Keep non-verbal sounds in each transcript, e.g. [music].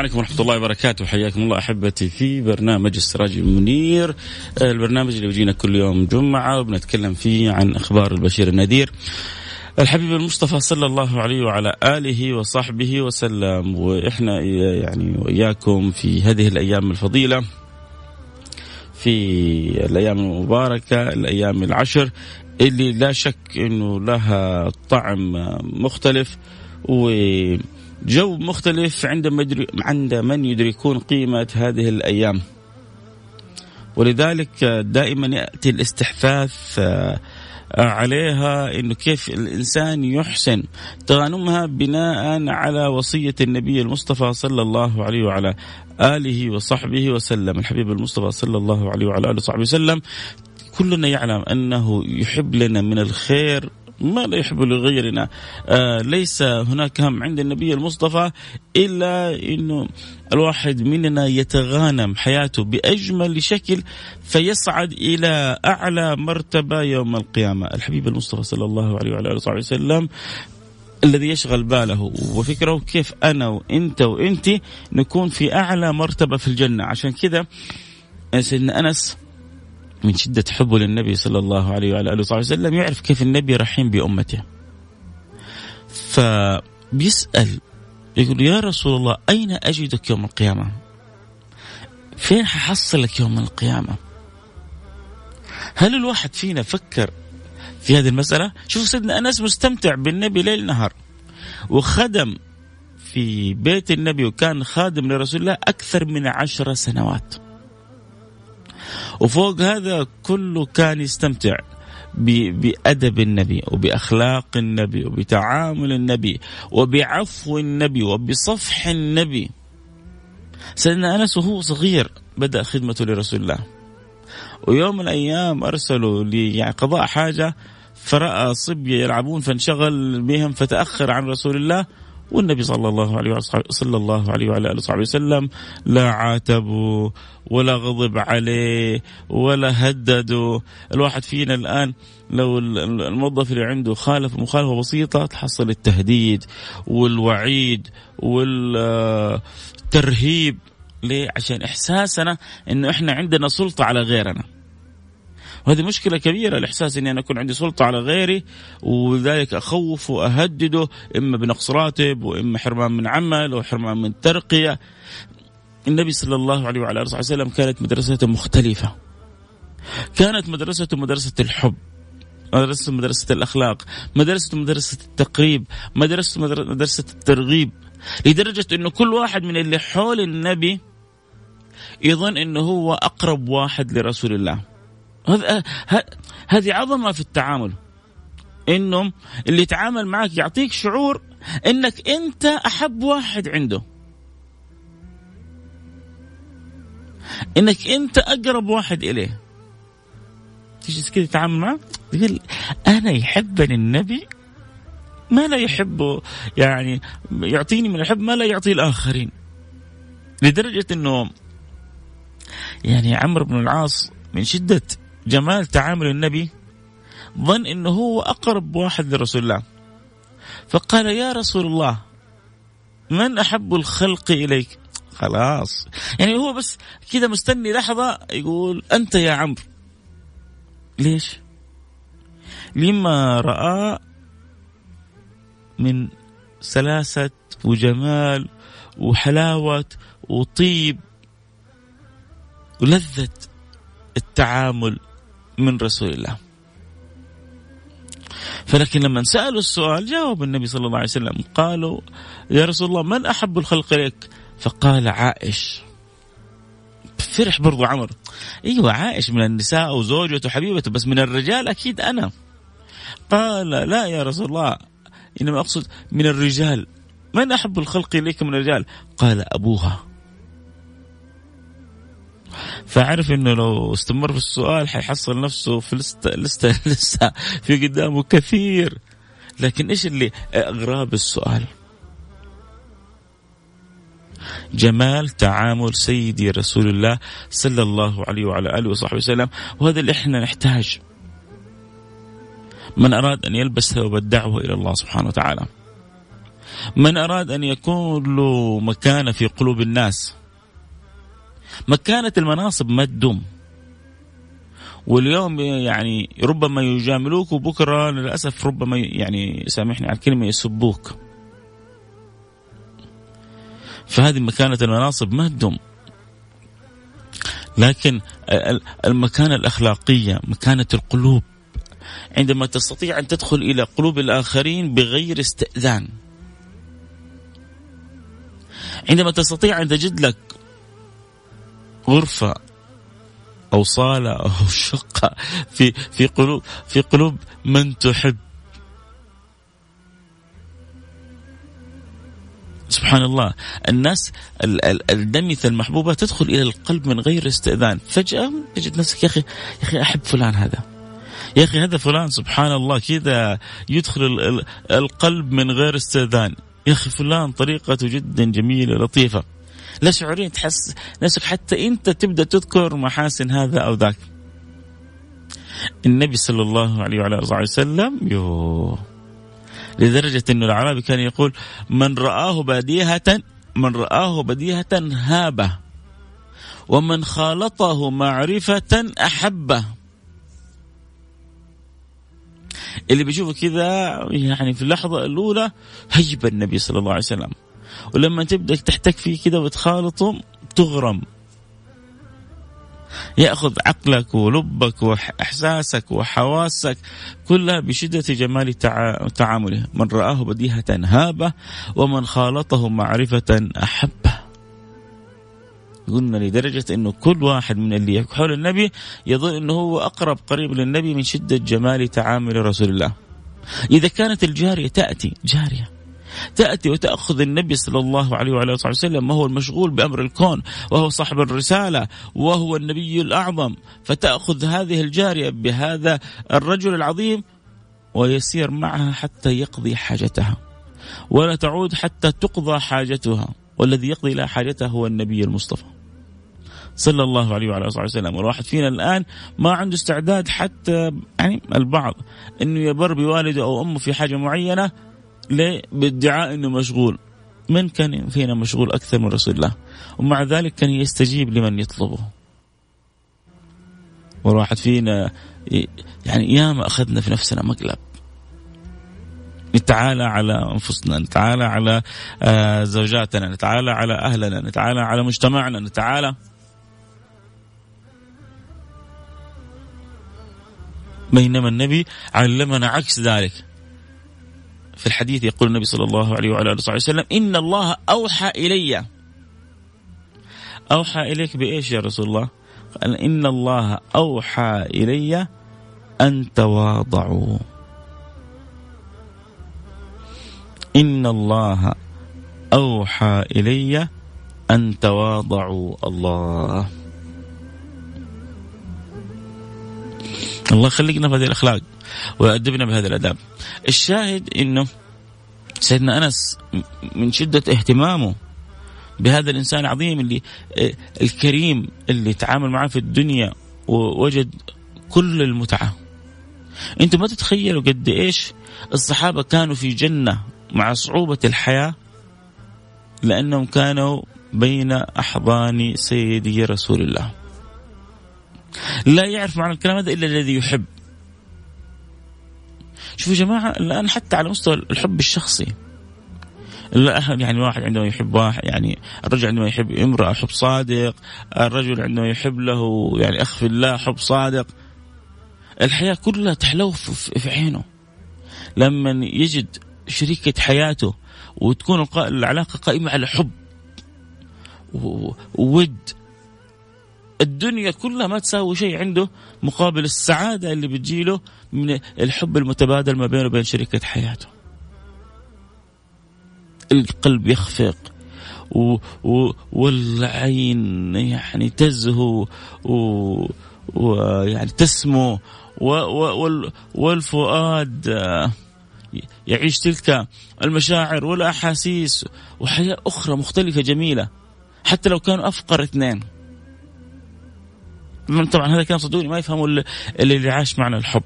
عليكم ورحمة الله وبركاته. حياكم الله أحبتي في برنامج السراج المنير البرنامج اللي بيجينا كل يوم جمعة وبنتكلم فيه عن أخبار البشير النذير. الحبيب المصطفى صلى الله عليه وعلى آله وصحبه وسلم. وإحنا يعني وإياكم في هذه الأيام الفضيلة في الأيام المباركة الأيام العشر اللي لا شك أنه لها طعم مختلف. و جو مختلف يدري عند من يدركون قيمة هذه الأيام. ولذلك دائما يأتي الاستحثاث عليها إنه كيف الإنسان يحسن تغانمها بناء على وصية النبي المصطفى صلى الله عليه وعلى آله وصحبه وسلم، الحبيب المصطفى صلى الله عليه وعلى آله وصحبه وسلم كلنا يعلم أنه يحب لنا من الخير ما لا يحب لغيرنا. آه ليس هناك هم عند النبي المصطفى إلا أنه الواحد مننا يتغانم حياته بأجمل شكل فيصعد إلى أعلى مرتبة يوم القيامة. الحبيب المصطفى صلى الله عليه وعلى آله وسلم الذي يشغل باله وفكره كيف أنا وإنت وإنت نكون في أعلى مرتبة في الجنة. عشان كذا سيدنا أنس من شدة حبه للنبي صلى الله عليه وعلى آله وصحبه وسلم يعرف كيف النبي رحيم بأمته. فبيسأل يقول يا رسول الله أين أجدك يوم القيامة؟ فين ححصلك يوم القيامة؟ هل الواحد فينا فكر في هذه المسألة؟ شوف سيدنا أنس مستمتع بالنبي ليل نهار وخدم في بيت النبي وكان خادم لرسول الله أكثر من عشر سنوات. وفوق هذا كله كان يستمتع بأدب النبي وبأخلاق النبي وبتعامل النبي وبعفو النبي وبصفح النبي. سيدنا أنس وهو صغير بدأ خدمته لرسول الله. ويوم من الأيام أرسلوا يعني حاجة فرأى صبية يلعبون فانشغل بهم فتأخر عن رسول الله. والنبي صلى الله عليه صلى الله عليه وعلى آله وصحبه وسلم لا عاتبوا ولا غضب عليه ولا هددوا الواحد فينا الآن لو الموظف اللي عنده خالف مخالفة بسيطة تحصل التهديد والوعيد والترهيب ليه؟ عشان إحساسنا إنه إحنا عندنا سلطة على غيرنا. وهذه مشكلة كبيرة الإحساس أني أنا أكون عندي سلطة على غيري ولذلك أخوفه وأهدده إما بنقص راتب وإما حرمان من عمل وحرمان من ترقية. النبي صلى الله عليه وعلى آله وسلم كانت مدرسته مختلفة. كانت مدرسته مدرسة الحب مدرسة مدرسة الأخلاق مدرسة مدرسة التقريب مدرسة مدرسة الترغيب. لدرجة أنه كل واحد من اللي حول النبي يظن أنه هو أقرب واحد لرسول الله. هذه عظمة في التعامل. انه اللي يتعامل معك يعطيك شعور إنك أنت أحب واحد عنده. إنك أنت أقرب واحد إليه. تيجي كذا تتعامل معه تقول أنا يحبني النبي ما لا يحبه يعني يعطيني من الحب ما لا يعطي الآخرين. لدرجة أنه يعني عمرو بن العاص من شدة جمال تعامل النبي ظن أنه هو أقرب واحد لرسول الله. فقال يا رسول الله من أحب الخلق إليك؟ خلاص. يعني هو بس كذا مستني لحظة يقول أنت يا عمرو. ليش؟ لما رأى من سلاسة وجمال وحلاوة وطيب ولذة التعامل. من رسول الله. فلكن لما سألوا السؤال جاوب النبي صلى الله عليه وسلم قالوا يا رسول الله من أحب الخلق إليك؟ فقال عائش. فرح برضو عمر. أيوه عائش من النساء وزوجته وحبيبته بس من الرجال أكيد أنا. قال لا يا رسول الله إنما أقصد من الرجال. من أحب الخلق إليك من الرجال؟ قال أبوها. فعرف إنه لو استمر في السؤال حيحصل نفسه في لسه لسه [laughs] لسه في قدامه كثير. لكن إيش اللي أغراب السؤال؟ جمال تعامل سيدي رسول الله صلى الله عليه وعلى آله وصحبه وسلم وهذا اللي إحنا نحتاج. من أراد أن يلبس ثوب الدعوة إلى الله سبحانه وتعالى. من أراد أن يكون له مكانة في قلوب الناس. مكانة المناصب ما تدوم واليوم يعني ربما يجاملوك وبكرة للأسف ربما يعني سامحني على الكلمة يسبوك. فهذه مكانة المناصب ما تدوم لكن المكانة الأخلاقية مكانة القلوب. عندما تستطيع أن تدخل إلى قلوب الآخرين بغير استئذان. عندما تستطيع أن تجد لك غرفة أو صالة أو [laughs] شقة في في قلوب في قلوب من تحب. سبحان الله. الناس الدمثة المحبوبة تدخل إلى القلب من غير استئذان. فجأة تجد نفسك يا أخي يا أخي أحب فلان هذا. يا أخي هذا فلان. سبحان الله. كذا يدخل القلب من غير استئذان. يا أخي فلان طريقته جدا جميلة لطيفة. لا شعوريا تحس نفسك حتى أنت تبدأ تذكر محاسن هذا أو ذاك. النبي صلى الله عليه وعلى آله وسلم يوه. لدرجة أنه الأعرابي كان يقول من رآه بديهة من رآه بديهة هابة ومن خالطه معرفة أحبة. اللي بيشوفه كذا يعني في اللحظة الأولى هيب النبي صلى الله عليه وسلم. ولما تبدأ تحتك فيه كذا وتخالطه تغرم. يأخذ عقلك ولبك وإحساسك وحواسك كلها بشدة جمال تعامله. من رآه بديهة هابة ومن خالطه معرفة أحبه. قلنا لدرجة أنه كل واحد من اللي حول النبي يظن أنه هو أقرب قريب للنبي من شدة جمال تعامل رسول الله. إذا كانت الجارية تأتي جارية. تأتي وتأخذ النبي صلى الله عليه وعلى آله وسلم وهو المشغول بأمر الكون وهو صاحب الرسالة وهو النبي الأعظم. فتأخذ هذه الجارية بهذا الرجل العظيم ويسير معها حتى يقضي حاجتها ولا تعود حتى تقضى حاجتها. والذي يقضي لها حاجتها هو النبي المصطفى صلى الله عليه وعلى آله وسلم. والواحد فينا الآن ما عنده استعداد حتى يعني البعض إنه يبر بوالده أو أمه في حاجة معينة ليه؟ بادعاء إنه مشغول. من كان فينا مشغول أكثر من رسول الله؟ ومع ذلك كان يستجيب لمن يطلبه. والواحد فينا يعني ياما أخذنا في نفسنا مقلب. نتعالى على أنفسنا نتعالى على آه، زوجاتنا نتعالى على أهلنا نتعالى على مجتمعنا نتعالى بينما النبي علمنا عكس ذلك. في الحديث يقول النبي صلى الله عليه وعلى آله وسلم إن الله أوحى إلي. أوحى إليك بإيش يا رسول الله؟ قال إن الله أوحى إلي أن تواضعوا. إن الله أوحى إلي أن تواضعوا. الله. الله يخلينا بهذه الأخلاق. ويؤدبنا بهذا الاداب. الشاهد إنه سيدنا أنس من شدة اهتمامه بهذا الإنسان العظيم اللي آه، الكريم اللي تعامل معه في الدنيا ووجد كل المتعة. أنتم ما تتخيلوا قد إيش الصحابة كانوا في جنة مع صعوبة الحياة؟ لأنهم كانوا بين أحضان سيدي رسول الله. لا يعرف معنى الكلام هذا إلا الذي يحب. شوفوا يا جماعة الآن حتى على مستوى الحب الشخصي. يعني واحد عندما يحب واحد يعني الرجل عندما يحب امرأة حب صادق. الرجل عندما يحب له يعني أخ في الله حب صادق. الحياة كلها تحلو في عينه. لما يجد شريكة حياته وتكون العلاقة قائمة على حب وود الدنيا كلها ما تساوي شيء عنده مقابل السعادة اللي بتجيله من الحب المتبادل ما بينه وبين شريكة حياته. القلب يخفق و و والعين يعني تزهو ويعني تسمو و و والفؤاد يعيش تلك المشاعر والأحاسيس وحياة أخرى مختلفة جميلة. حتى لو كانوا أفقر اثنين. طبعا هذا كان صدقوني ما يفهموا اللي, اللي عاش معنا الحب.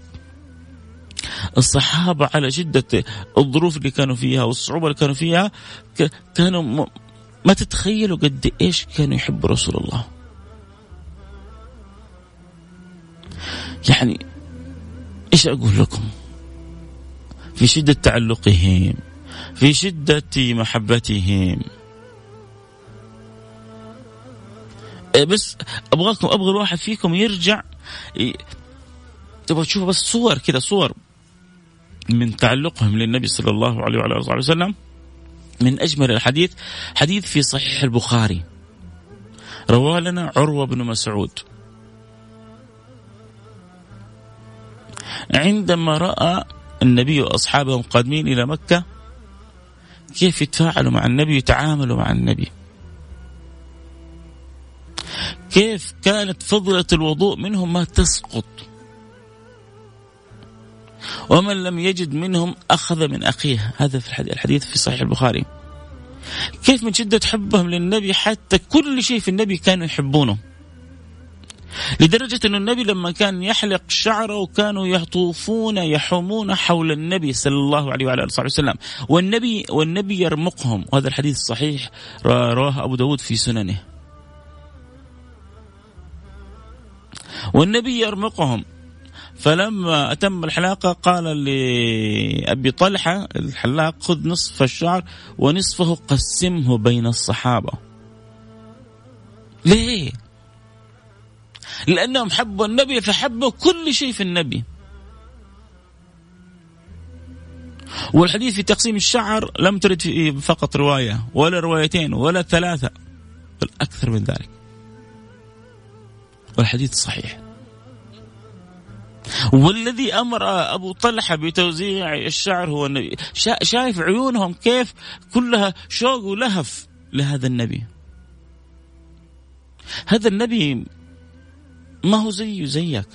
الصحابة على شدة الظروف اللي كانوا فيها والصعوبة اللي كانوا فيها كانوا ما تتخيلوا قد إيش كانوا يحبوا رسول الله. يعني إيش أقول لكم؟ في شدة تعلقهم في شدة محبتهم بس أبغاكم أبغى الواحد فيكم يرجع تبغى تشوفوا بس صور كذا صور من تعلقهم للنبي صلى الله عليه وعلى آله وسلم. من أجمل الحديث حديث في صحيح البخاري. رواه لنا عروة بن مسعود. عندما رأى النبي وأصحابه قادمين إلى مكة كيف يتفاعلوا مع النبي يتعاملوا مع النبي؟ كيف كانت فضلة الوضوء منهم ما تسقط؟ ومن لم يجد منهم أخذ من أخيه. هذا في الحديث في صحيح البخاري. كيف من شدة حبهم للنبي؟ حتى كل شيء في النبي كانوا يحبونه. لدرجة أن النبي لما كان يحلق شعره كانوا يطوفون يحومون حول النبي صلى الله عليه وعلى آله وسلم. والنبي والنبي يرمقهم. وهذا الحديث صحيح رواه أبو داود في سننه. والنبي يرمقهم. فلما أتم الحلاقة قال لأبي طلحة الحلاق خذ نصف الشعر ونصفه قسمه بين الصحابة. ليه؟ لأنهم حبوا النبي فحبوا كل شيء في النبي. والحديث في تقسيم الشعر لم ترد فقط رواية ولا روايتين ولا ثلاثة بل أكثر من ذلك. والحديث صحيح. والذي أمر أبو طلحة بتوزيع الشعر هو النبي. شايف عيونهم كيف كلها شوق ولهف لهذا النبي. هذا النبي ما هو زيه زيك.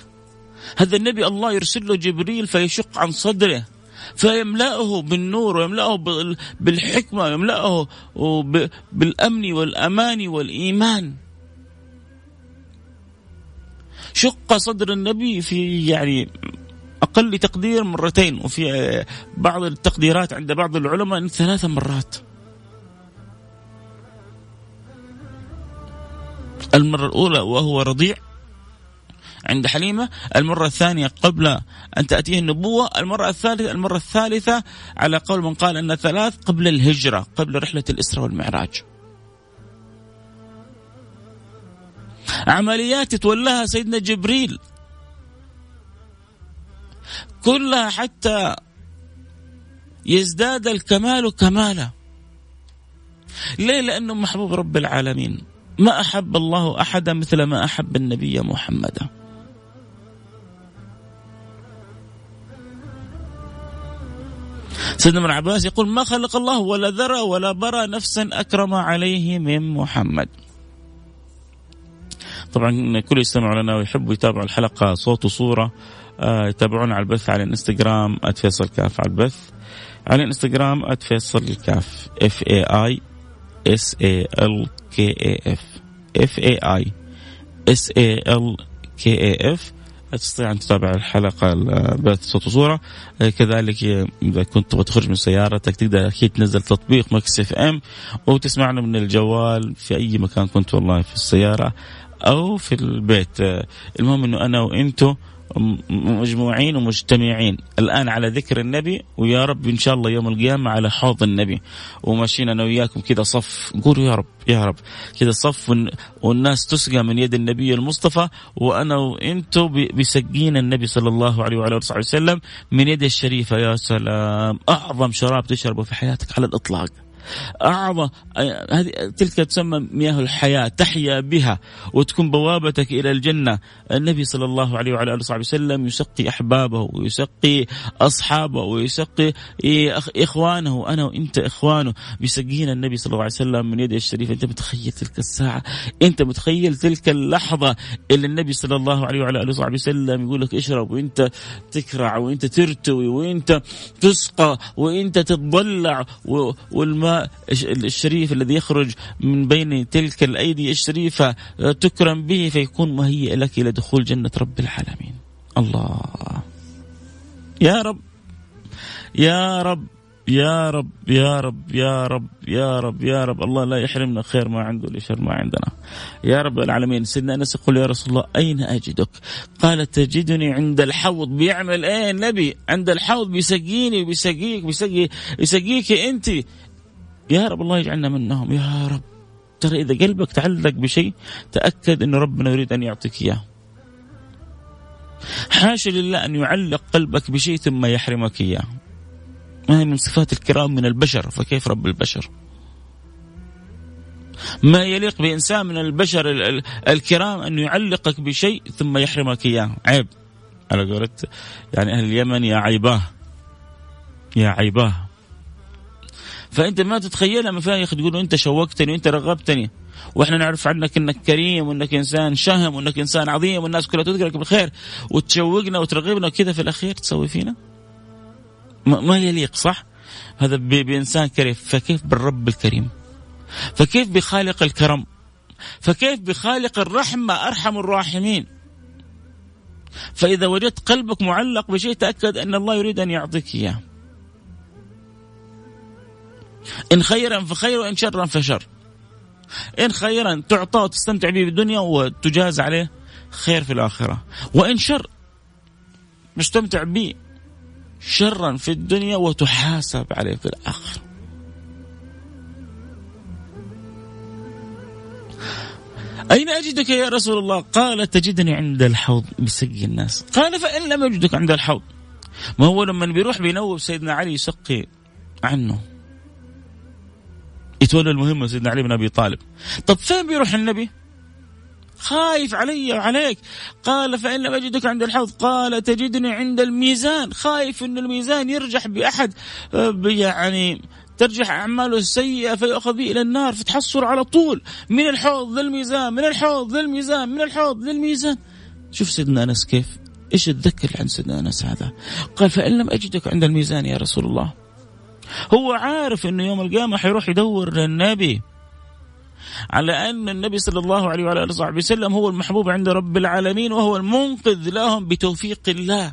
هذا النبي الله يرسل له جبريل فيشق عن صدره فيملأه بالنور ويملأه بالحكمة ويملأه بالأمن والأمان والإيمان. شق صدر النبي في يعني أقل تقدير مرتين وفي بعض التقديرات عند بعض العلماء ثلاث مرات. المرة الأولى وهو رضيع عند حليمة المرة الثانية قبل أن تأتيه النبوة المرة الثالثة المرة الثالثة على قول من قال أن ثلاث قبل الهجرة قبل رحلة الإسراء والمعراج. عمليات يتولاها سيدنا جبريل. كلها حتى يزداد الكمال كمالا. ليه؟ لأنه محبوب رب العالمين. ما أحب الله أحدا مثل ما أحب النبي محمدا سيدنا ابن عباس يقول ما خلق الله ولا ذرى ولا برى نفسا أكرم عليه من محمد. طبعا كل يستمع لنا ويحب يتابع الحلقة صوت وصورة آه، يتابعونا على البث على الانستغرام @فيصل كاف على البث. على الانستغرام @فيصل كاف F A I S A L K A F F A I S A L K A F تستطيع أن تتابع الحلقة بث صوت وصورة. كذلك إذا كنت تبغى تخرج من سيارتك تقدر أكيد تنزل تطبيق Mix FM وتسمعنا من الجوال في أي مكان كنت والله في السيارة. أو في البيت. المهم إنه أنا وأنتم مجموعين ومجتمعين. الآن على ذكر النبي ويا رب إن شاء الله يوم القيامة على حوض النبي. وماشيين أنا وياكم كذا صف. نقول يا رب يا رب. كذا صف والناس تسقى من يد النبي المصطفى وأنا وأنتم بيسقينا النبي صلى الله عليه وعلى آله وسلم من يده الشريفة. يا سلام. أعظم شراب تشربه في حياتك على الإطلاق. أعظم هذه تلك تسمى مياه الحياة تحيا بها وتكون بوابتك إلى الجنة. النبي صلى الله عليه وعلى آله وصحبه وسلم يسقي أحبابه ويسقي أصحابه ويسقي إخوانه أنا وأنت إخوانه. بيسقينا النبي صلى الله عليه وسلم من يده الشريفة. أنت متخيل تلك الساعة؟ أنت متخيل تلك اللحظة اللي النبي صلى الله عليه وعلى آله وصحبه وسلم يقول لك اشرب وأنت تكرع وأنت ترتوي وأنت تسقى وأنت تتضلع والماء الشريف الذي يخرج من بين تلك الأيدي الشريفة تكرم به فيكون مهيئ لك إلى دخول جنة رب العالمين. الله. يا رب يا رب يا رب يا رب يا رب يا رب يا رب. الله لا يحرمنا خير ما عنده لشر ما عندنا. يا رب العالمين سيدنا أنس يقول يا رسول الله أين أجدك؟ قال تجدني عند الحوض. بيعمل إيه النبي عند الحوض بيسقيني وبيسقيك بيسقي يسقيك أنت. يا رب الله يجعلنا منهم. يا رب. ترى إذا قلبك تعلق بشيء تأكد أن ربنا يريد أن يعطيك إياه. حاشا لله أن يعلق قلبك بشيء ثم يحرمك إياه. ما هي من صفات الكرام من البشر فكيف رب البشر؟ ما يليق بإنسان من البشر الكرام أن يعلقك بشيء ثم يحرمك إياه؟ عيب. على قولت يعني أهل اليمن يا عيباه. يا عيباه. فأنت ما تتخيلها مفايخ تقول أنت شوقتني وانت رغبتني. وإحنا نعرف عنك إنك كريم وإنك إنسان شهم وإنك إنسان عظيم والناس كلها تذكرك بالخير. وتشوقنا وترغبنا وكذا في الأخير تسوي فينا؟ ما يليق صح؟ هذا بإنسان كريم. فكيف بالرب الكريم؟ فكيف بخالق الكرم؟ فكيف بخالق الرحمة؟ أرحم الراحمين. فإذا وجدت قلبك معلق بشيء تأكد أن الله يريد أن يعطيك إياه. إن خيرا فخير وإن شرا فشر. إن خيرا تعطى وتستمتع به بالدنيا وتجاز عليه خير في الآخرة. وإن شر مستمتع به شرا في الدنيا وتحاسب عليه في الآخرة. أين أجدك يا رسول الله؟ قال تجدني عند الحوض بسقي الناس. قال فإن لم أجدك عند الحوض. ما هو لما بيروح بينوب سيدنا علي يسقي عنه. يتولى المهمة سيدنا علي بن أبي طالب. طب فين بيروح النبي؟ خايف علي وعليك. قال فإن لم أجدك عند الحوض. قال تجدني عند الميزان. خايف أن الميزان يرجح بأحد. يعني ترجح أعماله السيئة فيؤخذ به إلى النار. فتحصر على طول. من الحوض للميزان من الحوض للميزان من الحوض للميزان. شوف سيدنا أنس كيف. إيش تذكر عن سيدنا أنس هذا؟ قال فإن لم أجدك عند الميزان يا رسول الله. هو عارف إنه يوم القيامة حيروح يدور للنبي على أن النبي صلى الله عليه وعلى آله وصحبه وسلم هو المحبوب عند رب العالمين وهو المنقذ لهم بتوفيق الله.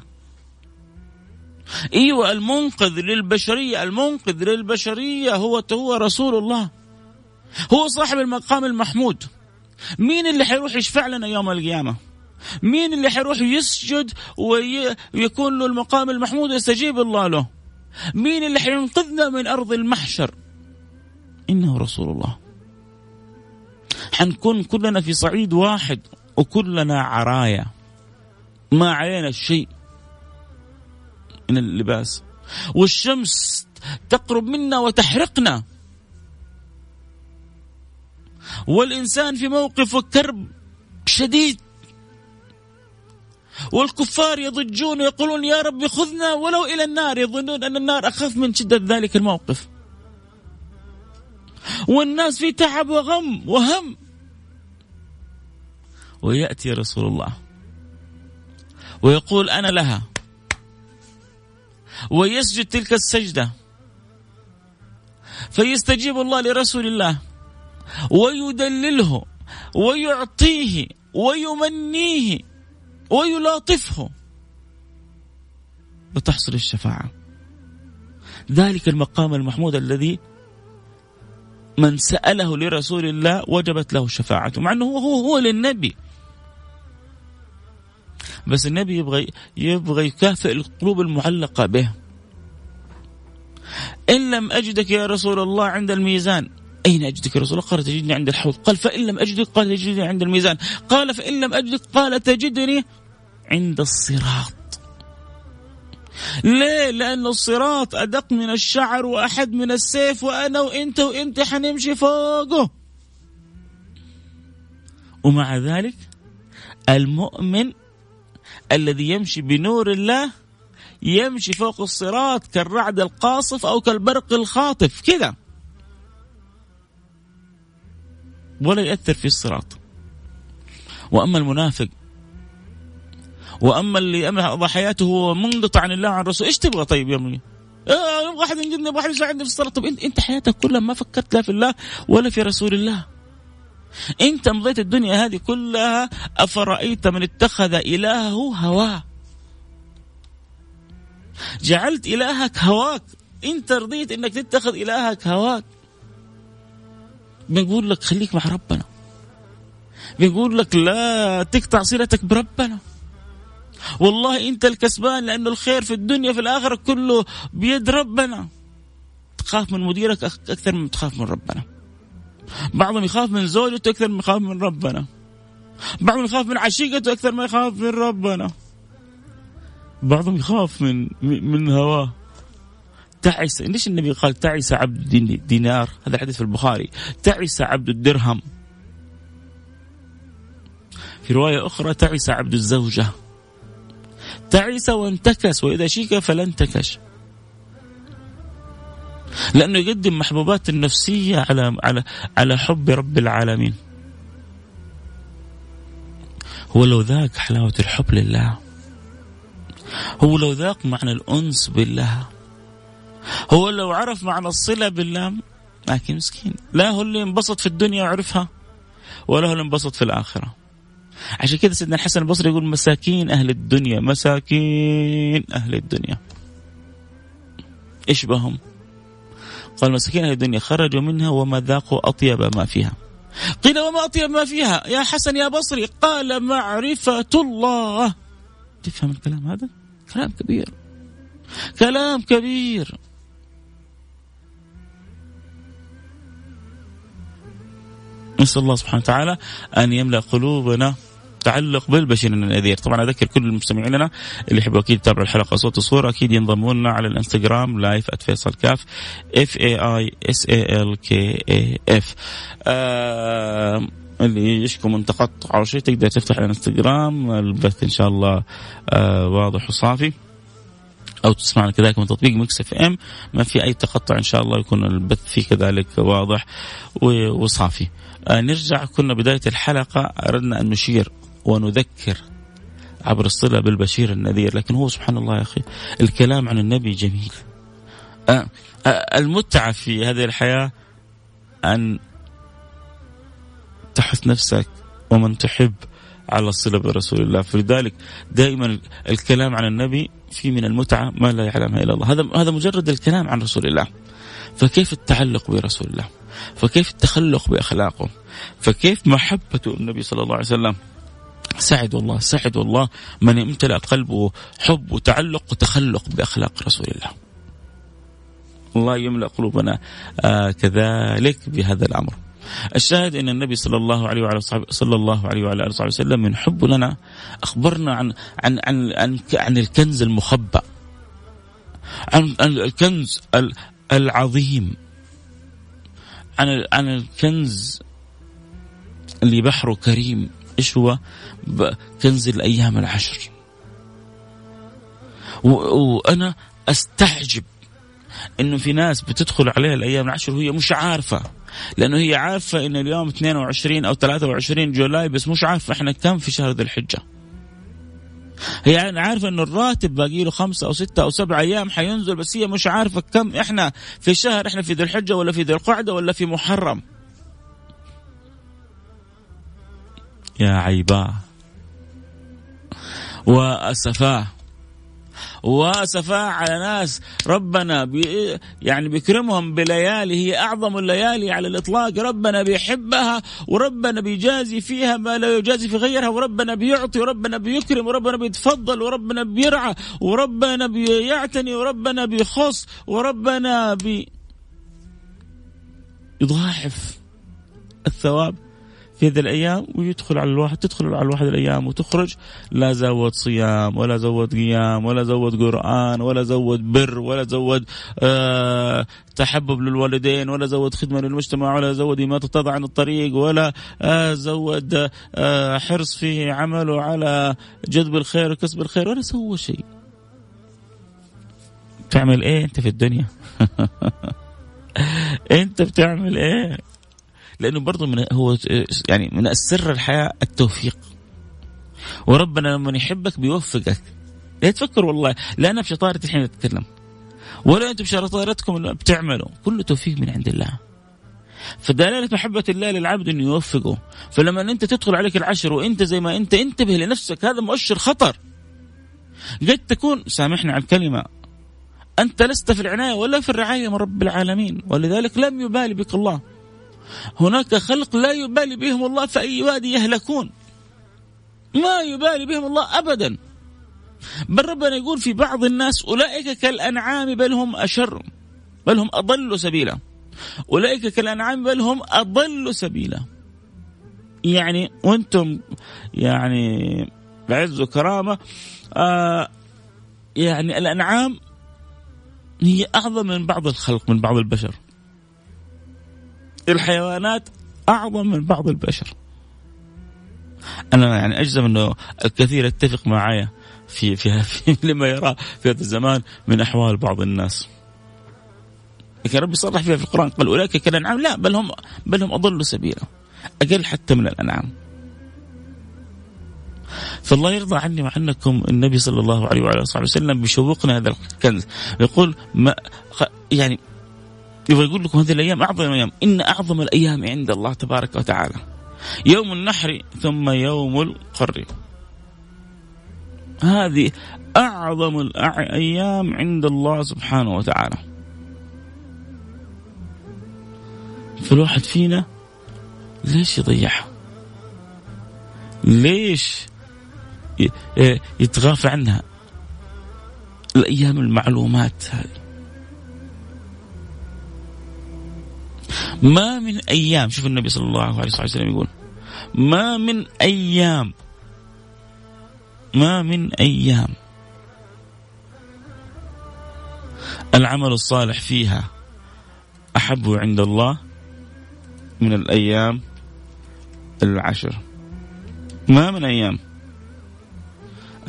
إيوه المنقذ للبشرية، المنقذ للبشرية هو هو رسول الله. هو صاحب المقام المحمود. مين اللي حيروح يشفع لنا يوم القيامة؟ مين اللي حيروح يسجد ويكون له المقام المحمود ويستجيب الله له؟ مين اللي حينقذنا من أرض المحشر؟ إنه رسول الله. حنكون كلنا في صعيد واحد وكلنا عرايا. ما علينا شيء من اللباس. والشمس تقرب منا وتحرقنا. والإنسان في موقف كرب شديد. والكفار يضجون ويقولون يا رب خذنا ولو إلى النار يظنون أن النار أخف من شدة ذلك الموقف. والناس في تعب وغم وهم. ويأتي رسول الله ويقول أنا لها. ويسجد تلك السجدة. فيستجيب الله لرسول الله. ويدلله ويعطيه ويمنيه. ويلاطفه وتحصل الشفاعة. ذلك المقام المحمود الذي من سأله لرسول الله وجبت له شفاعته مع أنه هو هو, هو للنبي. بس النبي يبغى يبغى يكافئ القلوب المعلقة به. إن لم أجدك يا رسول الله عند الميزان أين أجدك يا رسول الله؟ قال تجدني عند الحوض. قال فإن لم أجدك قال تجدني عند الميزان. قال فإن لم أجدك قال تجدني عند الصراط. ليه؟ لأن الصراط أدق من الشعر وأحد من السيف وأنا وأنت وأنت حنمشي فوقه. ومع ذلك المؤمن الذي يمشي بنور الله يمشي فوق الصراط كالرعد القاصف أو كالبرق الخاطف. كذا. ولا يأثر في الصراط. وأما المنافق وأما اللي يضع حياته منقطع عن الله وعن الرسول إيش تبغى طيب يا مني؟ آه واحد ينجدني واحد يساعدني في الصلاه طب انت أنت حياتك كلها ما فكرت لا في الله ولا في رسول الله. أنت مضيت الدنيا هذه كلها أفرأيت من اتخذ إلهه هواه؟ جعلت إلهك هواك. انت رضيت إنك تتخذ إلهك هواك. بنقول لك خليك مع ربنا. بنقول لك لا تقطع صلتك بربنا. والله انت الكسبان لأنه الخير في الدنيا في الآخرة كله بيد ربنا. تخاف من مديرك أكثر من تخاف من ربنا. بعضهم يخاف من زوجته أكثر من يخاف من ربنا. بعضهم يخاف من عشيقته أكثر ما يخاف من ربنا. بعضهم يخاف من من هواه. تعس. ليش النبي قال تعس عبد دينار؟ هذا الحديث في البخاري. تعس عبد الدرهم. في رواية أخرى تعس عبد الزوجة. تعس وانتكس وإذا شيك فلا انتكش لأنه يقدم محبوبات النفسية على على على حب رب العالمين. هو لو ذاق حلاوة الحب لله. هو لو ذاق معنى الأنس بالله. هو لو عرف معنى الصلة بالله لكن مسكين. لا هو اللي انبسط في الدنيا وعرفها ولا هو اللي انبسط في الآخرة. عشان كذا سيدنا الحسن البصري يقول مساكين أهل الدنيا مساكين أهل الدنيا. إيش بهم؟ قال مساكين أهل الدنيا خرجوا منها وما ذاقوا أطيب ما فيها. قيل وما أطيب ما فيها؟ يا حسن يا بصري قال معرفة الله. تفهم الكلام هذا؟ كلام كبير. كلام كبير. نسأل الله سبحانه وتعالى أن يملأ قلوبنا تعلق بالبشير النذير طبعا أذكر كل المستمعين لنا اللي يحبوا أكيد يتابعوا الحلقة صوت وصورة. أكيد ينضموا لنا على الإنستغرام live @فيصل كاف F A I S A L K A F اللي يشكو من تقطع أو شيء تقدر تفتح الإنستغرام. البث إن شاء الله آه واضح وصافي. أو تسمعنا كذلك من تطبيق Mix FM. ما في أي تقطع إن شاء الله يكون البث فيه كذلك واضح وصافي. نرجع كنا بداية الحلقة أردنا أن نشير ونذكر عبر الصلة بالبشير النذير لكن هو سبحان الله يا أخي الكلام عن النبي جميل. آه، آه، المتعة في هذه الحياة أن تحث نفسك ومن تحب على الصلة برسول الله. فلذلك دائما الكلام عن النبي في من المتعة ما لا يعلمها إلا الله. هذا هذا مجرد الكلام عن رسول الله. فكيف التعلق برسول الله؟ فكيف التخلق بأخلاقه؟ فكيف محبة النبي صلى الله عليه وسلم؟ سعد والله سعد والله من امتلأ قلبه حب وتعلق وتخلق بأخلاق رسول الله. الله يملأ قلوبنا آه كذلك بهذا الأمر. الشاهد إن النبي صلى الله عليه وعلى صحبه صلى الله عليه وعلى آله وصحبه وسلم من حبه لنا أخبرنا عن عن عن عن, عن الكنز المخبأ عن الكنز العظيم. عن عن الكنز اللي بحره كريم إيش هو؟ كنز الأيام العشر. وأنا أستعجب إنه في ناس بتدخل عليها الأيام العشر وهي مش عارفة لأنه هي عارفة إن اليوم 22 أو 23 جولاي بس مش عارفة إحنا كم في شهر ذي الحجة. هي يعني عارفة أن الراتب باقي له خمسة أو ستة أو سبعة أيام حينزل بس هي مش عارفة كم إحنا في شهر إحنا في ذي الحجة ولا في ذي القعدة ولا في محرم. يا عيباه. وأسفاه. وسفاء على ناس ربنا بي يعني بيكرمهم بليالي هي أعظم الليالي على الإطلاق. ربنا بيحبها وربنا بيجازي فيها ما لا يجازي في غيرها وربنا بيعطي وربنا بيكرم وربنا بيتفضل وربنا بيرعى وربنا بيعتني وربنا بيخص وربنا بي يضاعف الثواب. في هذه الأيام ويدخل على الواحد تدخل على الواحد الأيام وتخرج لا زود صيام ولا زود قيام ولا زود قرآن ولا زود بر ولا زود آه تحبب للوالدين ولا زود خدمة للمجتمع ولا زود اماطه عن الطريق ولا آه زود آه حرص في عمله على جذب الخير وكسب الخير ولا سوى شيء. تعمل إيه أنت في الدنيا؟ [laughs] أنت بتعمل إيه؟ لأنه برضه من هو يعني من السر الحياة التوفيق. وربنا لما يحبك بيوفقك. لا تفكر والله لا أنا بشطارتي الحين اتكلم ولا أنتم بشطارتكم بتعملوا. كله توفيق من عند الله. فدلالة محبة الله للعبد إنه يوفقه. فلما أنت تدخل عليك العشر وأنت زي ما أنت انتبه لنفسك. هذا مؤشر خطر. قد تكون سامحني على الكلمة أنت لست في العناية ولا في الرعاية من رب العالمين. ولذلك لم يبالي بك الله. هناك خلق لا يبالي بهم الله في أي وادي يهلكون؟ ما يبالي بهم الله أبدا. بل ربنا يقول في بعض الناس أولئك كالأنعام بل هم أشر بل هم أضل سبيلا. أولئك كالأنعام بل هم أضل سبيلا. يعني وأنتم يعني بعز وكرامة آه يعني الأنعام هي أعظم من بعض الخلق من بعض البشر. الحيوانات أعظم من بعض البشر. أنا يعني أجزم إنه الكثير يتفق معي في في, في [laughs] لما يراه في هذا الزمان من أحوال بعض الناس. لكن ربي صرح فيها في القرآن قال أولئك كالانعام لا بل هم بل هم اضلوا سبيلا أقل حتى من الأنعام. فالله يرضى عني وعنكم النبي صلى الله عليه وعلى اله وسلم بيشوقنا هذا الكنز. يقول ما يعني يبغى يقول لكم هذه الأيام أعظم الأيام. إن أعظم الأيام عند الله تبارك وتعالى. يوم النحر ثم يوم القر. هذه أعظم الأيام عند الله سبحانه وتعالى. فالواحد فينا ليش يضيعها؟ ليش يتغافى عنها؟ الأيام المعلومات هذه. ما من أيام شوف النبي صلى الله عليه وسلم يقول ما من أيام ما من أيام العمل الصالح فيها أحب عند الله من الأيام العشر. ما من أيام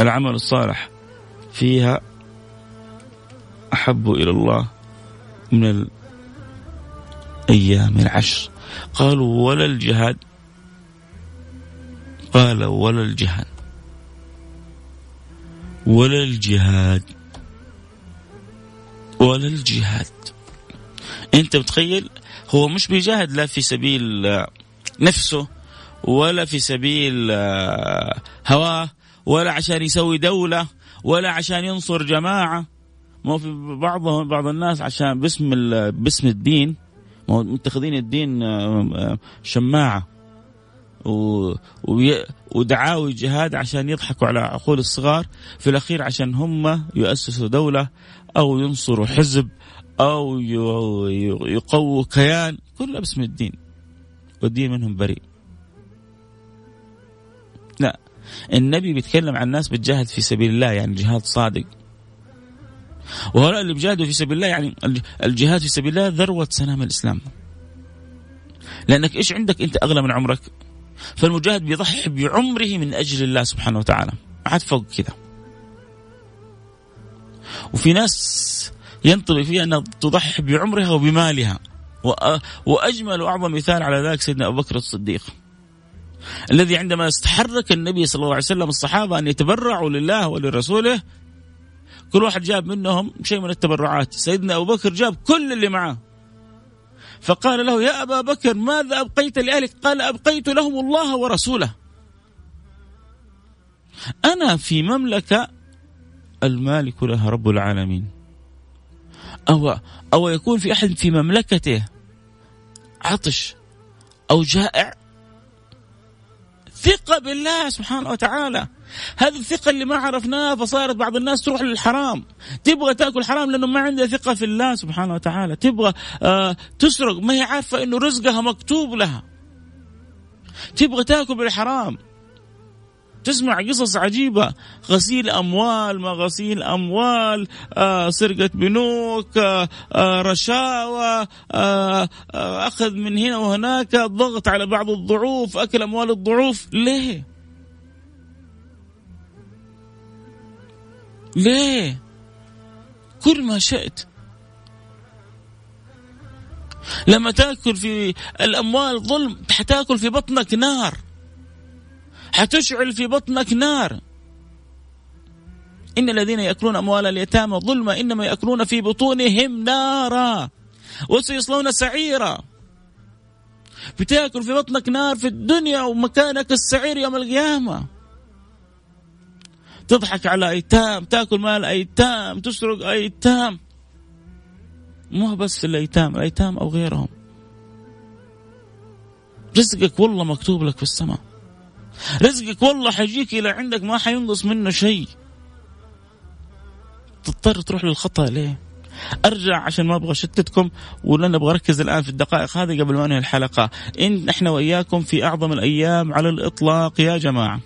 العمل الصالح فيها أحب إلى الله من أيام العشر. قالوا ولا الجهاد. قال ولا الجهاد. ولا الجهاد. ولا الجهاد. أنت متخيل؟ هو مش بيجاهد لا في سبيل نفسه ولا في سبيل هواه ولا عشان يسوي دولة ولا عشان ينصر جماعة. ما في بعضهم بعض الناس عشان باسم باسم الدين متخذين الدين آه، آه، شماعة. ودعاوي جهاد عشان يضحكوا على عقول الصغار في الأخير عشان هم يؤسسوا دولة أو ينصروا حزب أو يقووا كيان. كله باسم الدين والدين منهم بريء. لا النبي بيتكلم عن الناس بتجاهد في سبيل الله يعني جهاد صادق. وهؤلاء اللي بيجاهدوا في سبيل الله يعني الجهاد في سبيل الله ذروة سنام الإسلام. لأنك إيش عندك؟ أنت أغلى من عمرك. فالمجاهد بيضحي بعمره من أجل الله سبحانه وتعالى. عاد فوق كذا وفي ناس ينطبق فيها أنها تضحي بعمرها وبمالها. وأجمل وأعظم مثال على ذلك سيدنا أبو بكر الصديق. الذي عندما استحرك النبي صلى الله عليه وسلم الصحابة أن يتبرعوا لله ولرسوله كل واحد جاب منهم شيء من التبرعات. سيدنا أبو بكر جاب كل اللي معاه. فقال له يا أبا بكر ماذا أبقيت لأهلك؟ قال أبقيت لهم الله ورسوله. أنا في مملكة المالك لها رب العالمين. أو أو يكون في أحد في مملكته عطش أو جائع؟ ثقة بالله سبحانه وتعالى. هذه الثقة اللي ما عرفناها فصارت بعض الناس تروح للحرام. تبغى تاكل حرام لأنه ما عندها ثقة في الله سبحانه وتعالى. تبغى آه تسرق ما هي عارفة أنه رزقها مكتوب لها. تبغى تاكل بالحرام. تسمع قصص عجيبة. غسيل أموال ما غسيل أموال آه سرقة بنوك آه آه رشاوى آه آه أخذ من هنا وهناك ضغط على بعض الضعوف أكل أموال الضعوف. ليه؟ ليه؟ كل ما شئت. لما تأكل في الأموال ظلم حتأكل في بطنك نار. حتشعل في بطنك نار. إن الذين يأكلون أموال اليتامى ظلما إنما يأكلون في بطونهم نارا. وسيصلون سعيرا. بتأكل في بطنك نار في الدنيا ومكانك السعير يوم القيامة. تضحك على أيتام تاكل مال أيتام تسرق أيتام مو بس في الأيتام الأيتام أو غيرهم. رزقك والله مكتوب لك في السماء. رزقك والله حيجيك إلى عندك ما حينقص منه شيء. تضطر تروح للخطأ ليه؟ أرجع عشان ما أبغى أشتتكم ولا أبغى أركز الآن في الدقائق هذه قبل ما أنهي الحلقة. إن إحنا وإياكم في أعظم الأيام على الإطلاق يا جماعة.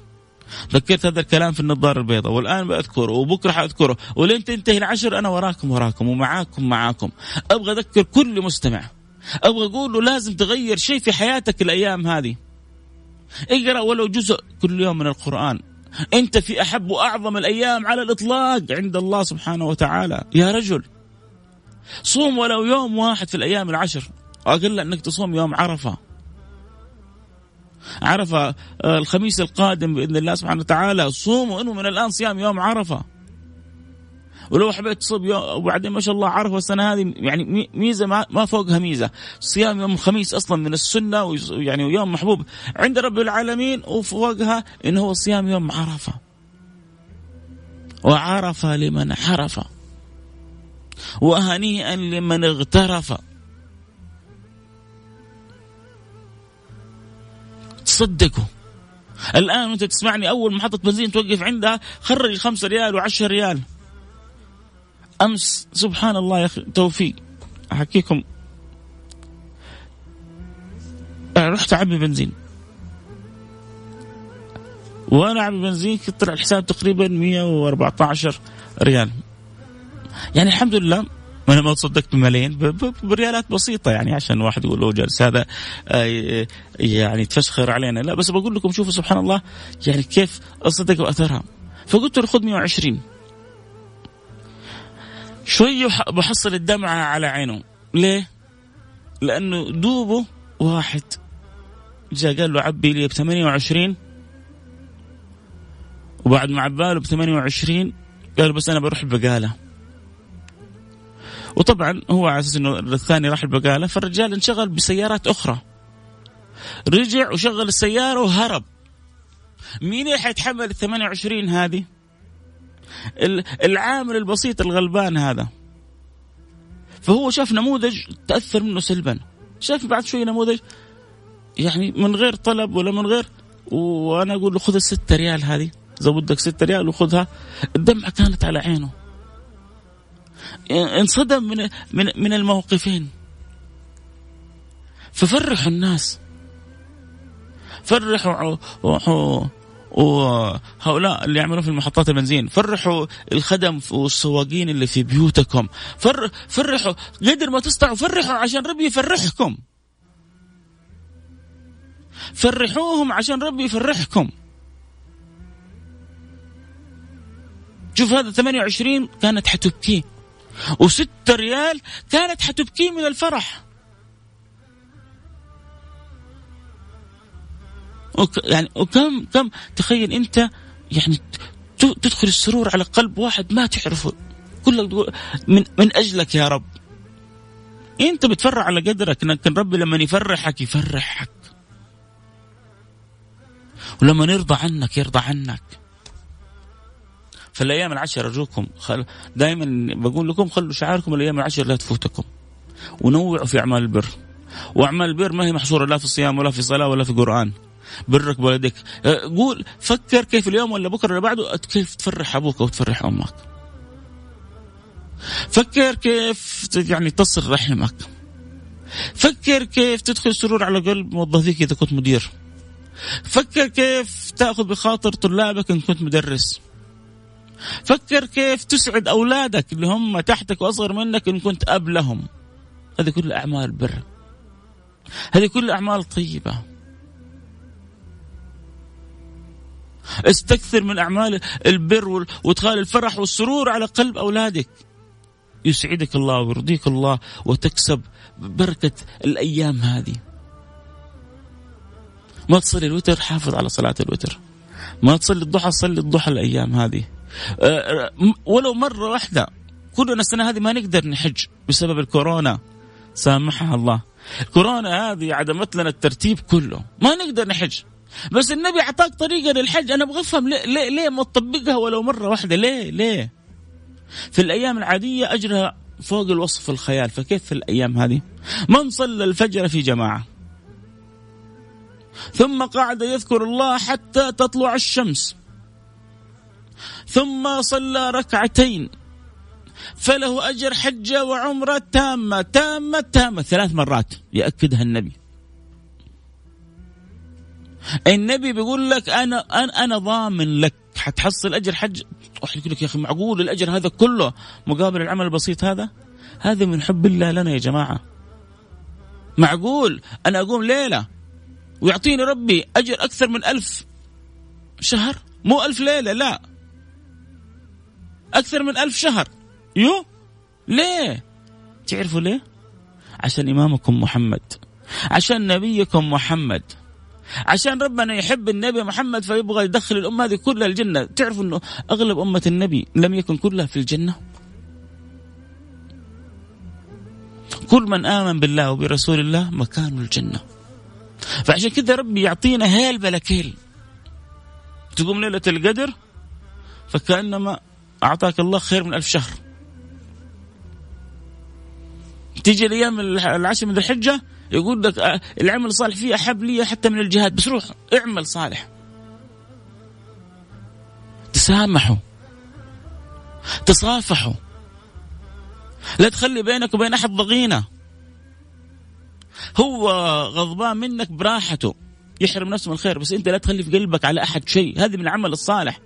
ذكرت هذا الكلام في النظارة البيضاء والآن بذكره وبكرة حأذكره ولين تنتهي العشر أنا وراكم وراكم ومعاكم معاكم. أبغى أذكر كل مستمع. أبغى أقول له لازم تغير شيء في حياتك الأيام هذه. اقرأ ولو جزء كل يوم من القرآن. أنت في أحب وأعظم الأيام على الإطلاق عند الله سبحانه وتعالى. يا رجل صوم ولو يوم واحد في الأيام العشر. أقل أنك تصوم يوم عرفة. عرفة آه، الخميس القادم بإذن الله سبحانه وتعالى صوموا إنه من الآن صيام يوم عرفة. ولو حبيت تصوم يوم وبعدين ما شاء الله عرفة السنة هذه يعني ميزة ما, فوقها ميزة. صيام يوم الخميس أصلا من السنة ويعني يوم محبوب عند رب العالمين وفوقها انه هو صيام يوم عرفة. وعرف لمن حرف. وهنيئا لمن اغترف. تصدقوا. الآن وانت تسمعني أول محطة بنزين توقف عندها خرج خمسة ريال وعشر ريال. أمس سبحان الله يا أخي توفيق. أحكيكم. رحت أعبي بنزين. وأنا أعبي بنزين طلع الحساب تقريبا 114 ريال. يعني الحمد لله أنا ما تصدقت بملايين بريالات بسيطة يعني عشان واحد يقول له جالس هذا آه، يعني تفسخر علينا. لا بس بقول لكم شوفوا سبحان الله يعني كيف الصدق وأثرها. فقلت له خذ 120 شوي بحصل الدمعة على عينه. ليه؟ لأنه دوبه واحد جاء قال له عبي لي ب 28 وبعد ما عباله ب 28 قال بس أنا بروح البقالة. وطبعا هو على أساس إنه الثاني راح البقاله فالرجال انشغل بسيارات أخرى. رجع وشغل السيارة وهرب. مين اللي حيتحمل ال 28 هذه؟ العامل البسيط الغلبان هذا. فهو شاف نموذج تأثر منه سلبا. شاف بعد شوي نموذج يعني من غير طلب ولا من غير وأنا أقول له خذ الستة ريال هذه بدك ستة ريال وخذها. الدمعة كانت على عينه. انصدم من من من الموقفين. ففرحوا الناس. فرحوا وهؤلاء اللي يعملون في المحطات البنزين. فرحوا الخدم والسواقين اللي في بيوتكم. فر فرحوا. قدر ما تستطيعوا فرحوا عشان ربي يفرحكم. فرحوهم عشان ربي يفرحكم. شوف هذا 28 كانت حتبكيه و6 ريال كانت حتبكيه من الفرح. وك يعني وكم كم تخيل انت يعني تدخل السرور على قلب واحد ما تعرفه. كلك من من أجلك يا رب. انت بتفرح على قدرك لكن ربي لما يفرحك يفرحك. ولما يرضى عنك يرضى عنك. فالايام العشر ارجوكم خل... دائما بقول لكم خلوا شعاركم الأيام العشر لا تفوتكم. ونوعوا في أعمال البر. وأعمال البر ما هي محصورة لا في الصيام ولا في صلاة ولا في قرآن. برك بولدك. أه، قول فكر كيف اليوم ولا بكرة ولا بعده كيف تفرح أبوك أو تفرح أمك. فكر كيف يعني تصل رحمك. فكر كيف تدخل سرور على قلب موظفيك إذا كنت مدير. فكر كيف تأخذ بخاطر طلابك إن كنت مدرس. فكر كيف تسعد أولادك اللي هم تحتك وأصغر منك إن كنت أب لهم. هذه كل اعمال بر. هذه كل اعمال طيبة. استكثر من أعمال البر وإدخال الفرح والسرور على قلب أولادك. يسعدك الله ويرضيك الله وتكسب بركة الأيام هذه. ما تصلي الوتر حافظ على صلاة الوتر. ما تصلي الضحى صلي الضحى الأيام هذه. ولو مرة واحدة كلنا السنة هذه ما نقدر نحج بسبب الكورونا. سامحها الله. الكورونا هذه عدمت لنا الترتيب كله. ما نقدر نحج. بس النبي أعطاك طريقة للحج. أنا أبغى أفهم ليه, ليه, ليه ما تطبقها ولو مرة واحدة؟ ليه ليه؟ في الأيام العادية أجرها فوق الوصف الخيال. فكيف في الأيام هذه؟ من صلى الفجر في جماعة. ثم قعد يذكر الله حتى تطلع الشمس. ثم صلى ركعتين. فله أجر حجة وعمرة تامة تامة تامة. ثلاث مرات يأكدها النبي. النبي بيقول لك أنا أنا, أنا ضامن لك حتحصل أجر حج. واحد يقول لك يا أخي معقول الأجر هذا كله مقابل العمل البسيط هذا؟ هذا من حب الله لنا يا جماعة. معقول؟ أنا أقوم ليلة ويعطيني ربي أجر أكثر من ألف شهر؟ مو ألف ليلة لا. أكثر من ألف شهر. يو؟ ليه؟ تعرفوا ليه؟ عشان إمامكم محمد. عشان نبيكم محمد. عشان ربنا يحب النبي محمد فيبغى يدخل الأمة هذه كلها الجنة. تعرفوا أنه أغلب أمة النبي لم يكن كلها في الجنة؟ كل من آمن بالله وبرسول الله مكانه الجنة. فعشان كذا ربي يعطينا هيل بلا كيل. تقوم ليلة القدر فكأنما أعطاك الله خير من ألف شهر. تيجي الأيام العشر من ذي الحجة يقول لك آه، العمل الصالح فيه أحب لي حتى من الجهاد. بس روح اعمل صالح. تسامحوا. تصافحوا. لا تخلي بينك وبين أحد ضغينة. هو غضبان منك براحته. يحرم نفسه من الخير بس أنت لا تخلي في قلبك على أحد شيء. هذه من العمل الصالح.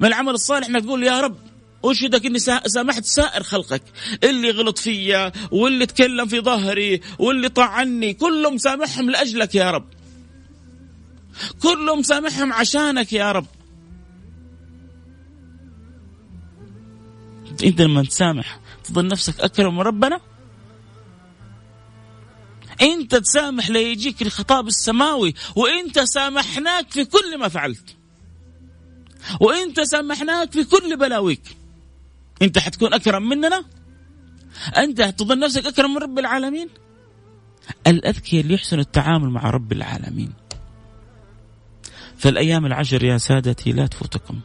من العمل الصالح إنك تقول يا رب أشهدك إني سامحت سائر خلقك؟ اللي غلط فيا واللي تكلم في ظهري واللي طعني كلهم سامحهم لأجلك يا رب. كلهم سامحهم عشانك يا رب. إنت لما تسامح تظن نفسك أكرم من ربنا؟ إنت تسامح ليجيك الخطاب السماوي وإنت سامحناك في كل ما فعلت. وانت سامحناك في كل بلاويك. أنت حتكون أكرم مننا؟ أنت تظن نفسك أكرم من رب العالمين؟ الأذكياء اللي يحسن التعامل مع رب العالمين. فالأيام العشر يا سادتي لا تفوتكم.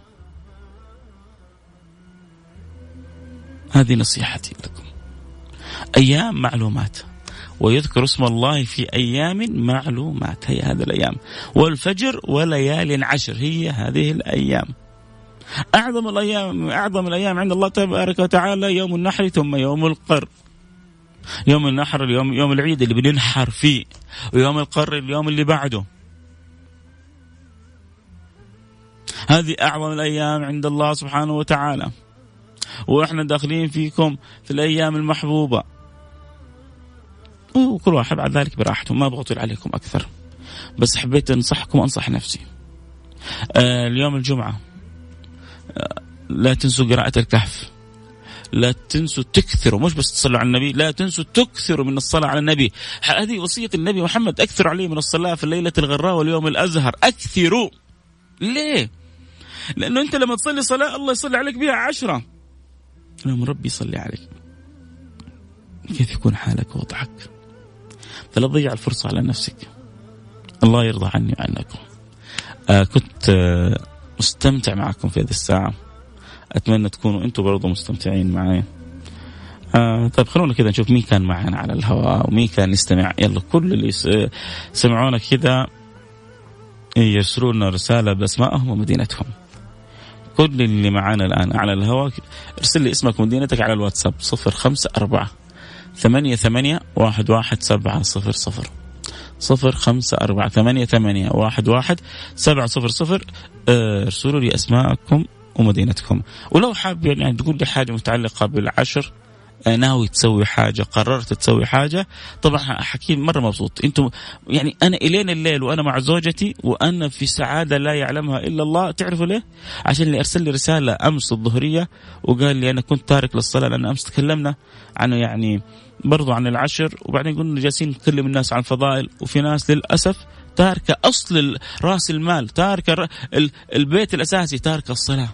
هذه نصيحتي لكم. أيام معلومات. ويذكر اسم الله في أيام معلومات. هي هذه الأيام. والفجر وليال عشر هي هذه الأيام. أعظم الأيام أعظم الأيام عند الله تبارك وتعالى يوم النحر ثم يوم القر. يوم النحر اليوم يوم العيد اللي بننحر فيه. ويوم القر اليوم اللي بعده. هذه أعظم الأيام عند الله سبحانه وتعالى. وإحنا داخلين فيكم في الأيام المحبوبة. وكل واحد بعد ذلك براحته ما أبغى اطيل عليكم أكثر. بس حبيت أنصحكم وأنصح نفسي. آه اليوم الجمعة آه لا تنسوا قراءة الكهف. لا تنسوا تكثروا مش بس تصلوا على النبي لا تنسوا تكثروا من الصلاة على النبي. هذه وصية النبي محمد أكثروا عليه من الصلاة في الليلة الغراء واليوم الأزهر. أكثروا. ليه؟ لأنه أنت لما تصلي صلاة الله يصلي عليك بها عشرة. لما ربي يصلي عليك. كيف يكون حالك ووضعك؟ فلا تضيع الفرصة على نفسك. الله يرضى عني وعنكم آه كنت آه مستمتع معكم في هذه الساعة. أتمنى تكونوا أنتم برضو مستمتعين معي. آه طيب خلونا كذا نشوف مين كان معنا على الهواء ومين كان يستمع. يلا كل اللي سمعونا كذا يرسلوا لنا رسالة بأسمائهم ومدينتهم. كل اللي معانا الآن على الهواء ارسل لي اسمك ومدينتك على الواتساب صفر خمسة أربعة ثمانية ثمانية واحد واحد سبعة صفر صفر. صفر خمسة أربعة. ثمانية ثمانية واحد واحد سبعة صفر صفر. آه، ارسلوا لي أسماءكم ومدينتكم. ولو حاب يعني تقول لي حاجة متعلقة بالعشر ناوي تسوي حاجة قررت تسوي حاجة. طبعا حكيم مرة مبسوط. أنتم يعني أنا الين الليل وأنا مع زوجتي وأنا في سعادة لا يعلمها إلا الله. تعرفوا ليه؟ عشان اللي أرسل لي رسالة أمس الظهرية وقال لي أنا كنت تارك للصلاة لأن أمس تكلمنا عن يعني برضو عن العشر. وبعدين قلنا جالسين نكلم الناس عن الفضائل وفي ناس للأسف تاركة أصل رأس المال تاركة البيت الأساسي تاركة الصلاة.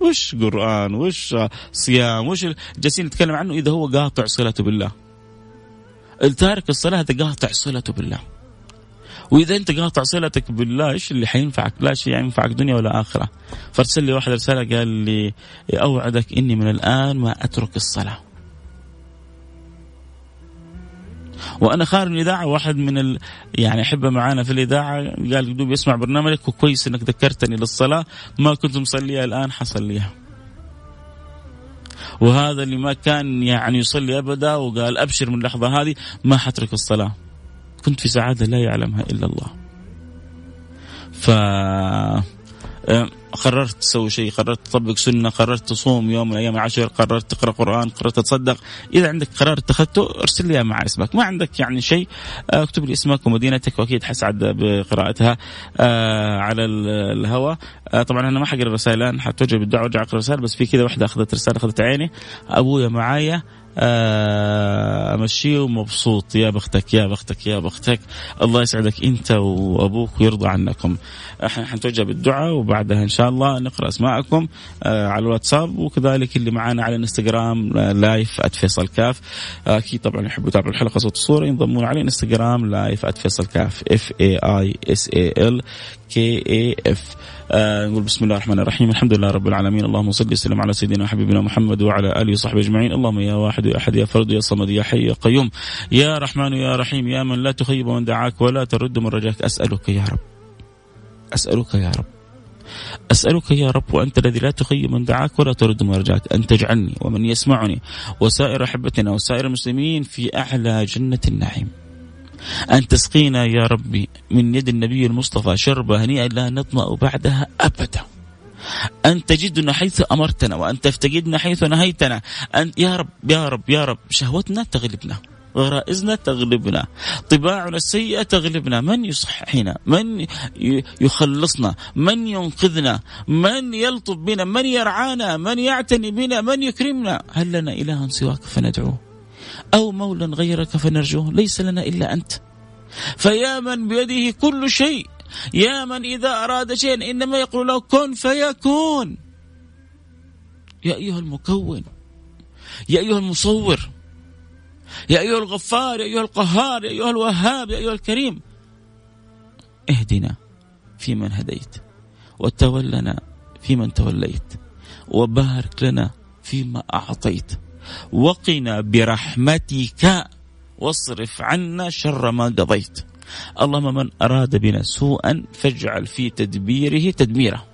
وش قرآن وش صيام وش جالسين نتكلم عنه إذا هو قاطع صلته بالله التارك الصلاة هذا قاطع صلته بالله وإذا أنت قاطع صلتك بالله إيش اللي حينفعك؟ لا شيء ينفعك دنيا ولا آخرة. فارسل لي واحد رسالة قال لي أوعدك إني من الآن ما أترك الصلاة. وأنا خارج من الإذاعة واحد من ال... يعني احبه معانا في الإذاعة قال دوب يسمع برنامجك وكويس إنك ذكرتني للصلاة ما كنت مصليها الآن حصليها. وهذا اللي ما كان يعني يصلي أبدا وقال أبشر من اللحظة هذه ما حترك الصلاة. كنت في سعادة لا يعلمها إلا الله. ف قررت تسوي شيء قررت تطبق سنة قررت تصوم يوم من أيام العشر قررت تقرأ قرآن قررت تتصدق إذا عندك قرار اتخذته ارسل لي مع إسمك. ما عندك يعني شيء آه، اكتب لي إسمك ومدينتك وأكيد حسعد بقراءتها آه، على الهواء. آه، طبعا أنا ما حقرأ الرسائل الآن حتوجه بالدعوة وأرجع أقرأ الرسائل بس في كذا واحدة أخذت رسالة أخذت عيني. أبويا معايا امشيه ومبسوط يا بختك يا بختك يا بختك. الله يسعدك أنت وأبوك ويرضى عنكم. إحنا حنتوجه بالدعاء وبعدها إن شاء الله نقرأ أسماءكم آه، على الواتساب وكذلك اللي معانا على الإنستغرام live @فيصل كاف أكيد طبعا يحبوا يتابعوا الحلقة صوت الصورة ينضمون على انستغرام live @فيصل كاف F A I S A L كي اي اف آه نقول بسم الله الرحمن الرحيم الحمد لله رب العالمين. اللهم صل وسلم على سيدنا وحبيبنا محمد وعلى آله وصحبه أجمعين. اللهم يا واحد يا أحد يا فرد يا صمد يا حي يا قيوم. يا رحمن يا رحيم يا من لا تخيب من دعاك ولا ترد من رجاك. أسألك يا رب أسألك يا رب أسألك يا رب وأنت الذي لا تخيب من دعاك ولا ترد من رجاك. أن تجعلني ومن يسمعني وسائر أحبتنا وسائر المسلمين في أعلى جنة النعيم. أن تسقينا يا ربي من يد النبي المصطفى شربة هنيئا لا نظمأ بعدها أبدا. أن تجدنا حيث أمرتنا وأن تفتقدنا حيث نهيتنا. أن يا رب يا رب يا رب شهوتنا تغلبنا غرائزنا تغلبنا طباعنا السيئة تغلبنا. من يصححنا؟ من يخلصنا؟ من ينقذنا؟ من يلطف بنا؟ من يرعانا؟ من يعتني بنا؟ من يكرمنا؟ هل لنا إله سواك فندعوه؟ أو مولا غيرك فنرجوه. ليس لنا إلا أنت. فيا من بيده كل شيء. يا من إذا أراد شيئا إنما يقول له كن فيكون. يا أيها المكون. يا أيها المصور. يا أيها الغفار. يا أيها القهار. يا أيها الوهاب. يا أيها الكريم. اهدنا فيمن هديت. وتولنا فيمن توليت. وبارك لنا فيما أعطيت. وقنا برحمتك واصرف عنا شر ما قضيت. اللهم من أراد بنا سوءا فاجعل في تدبيره تدميره.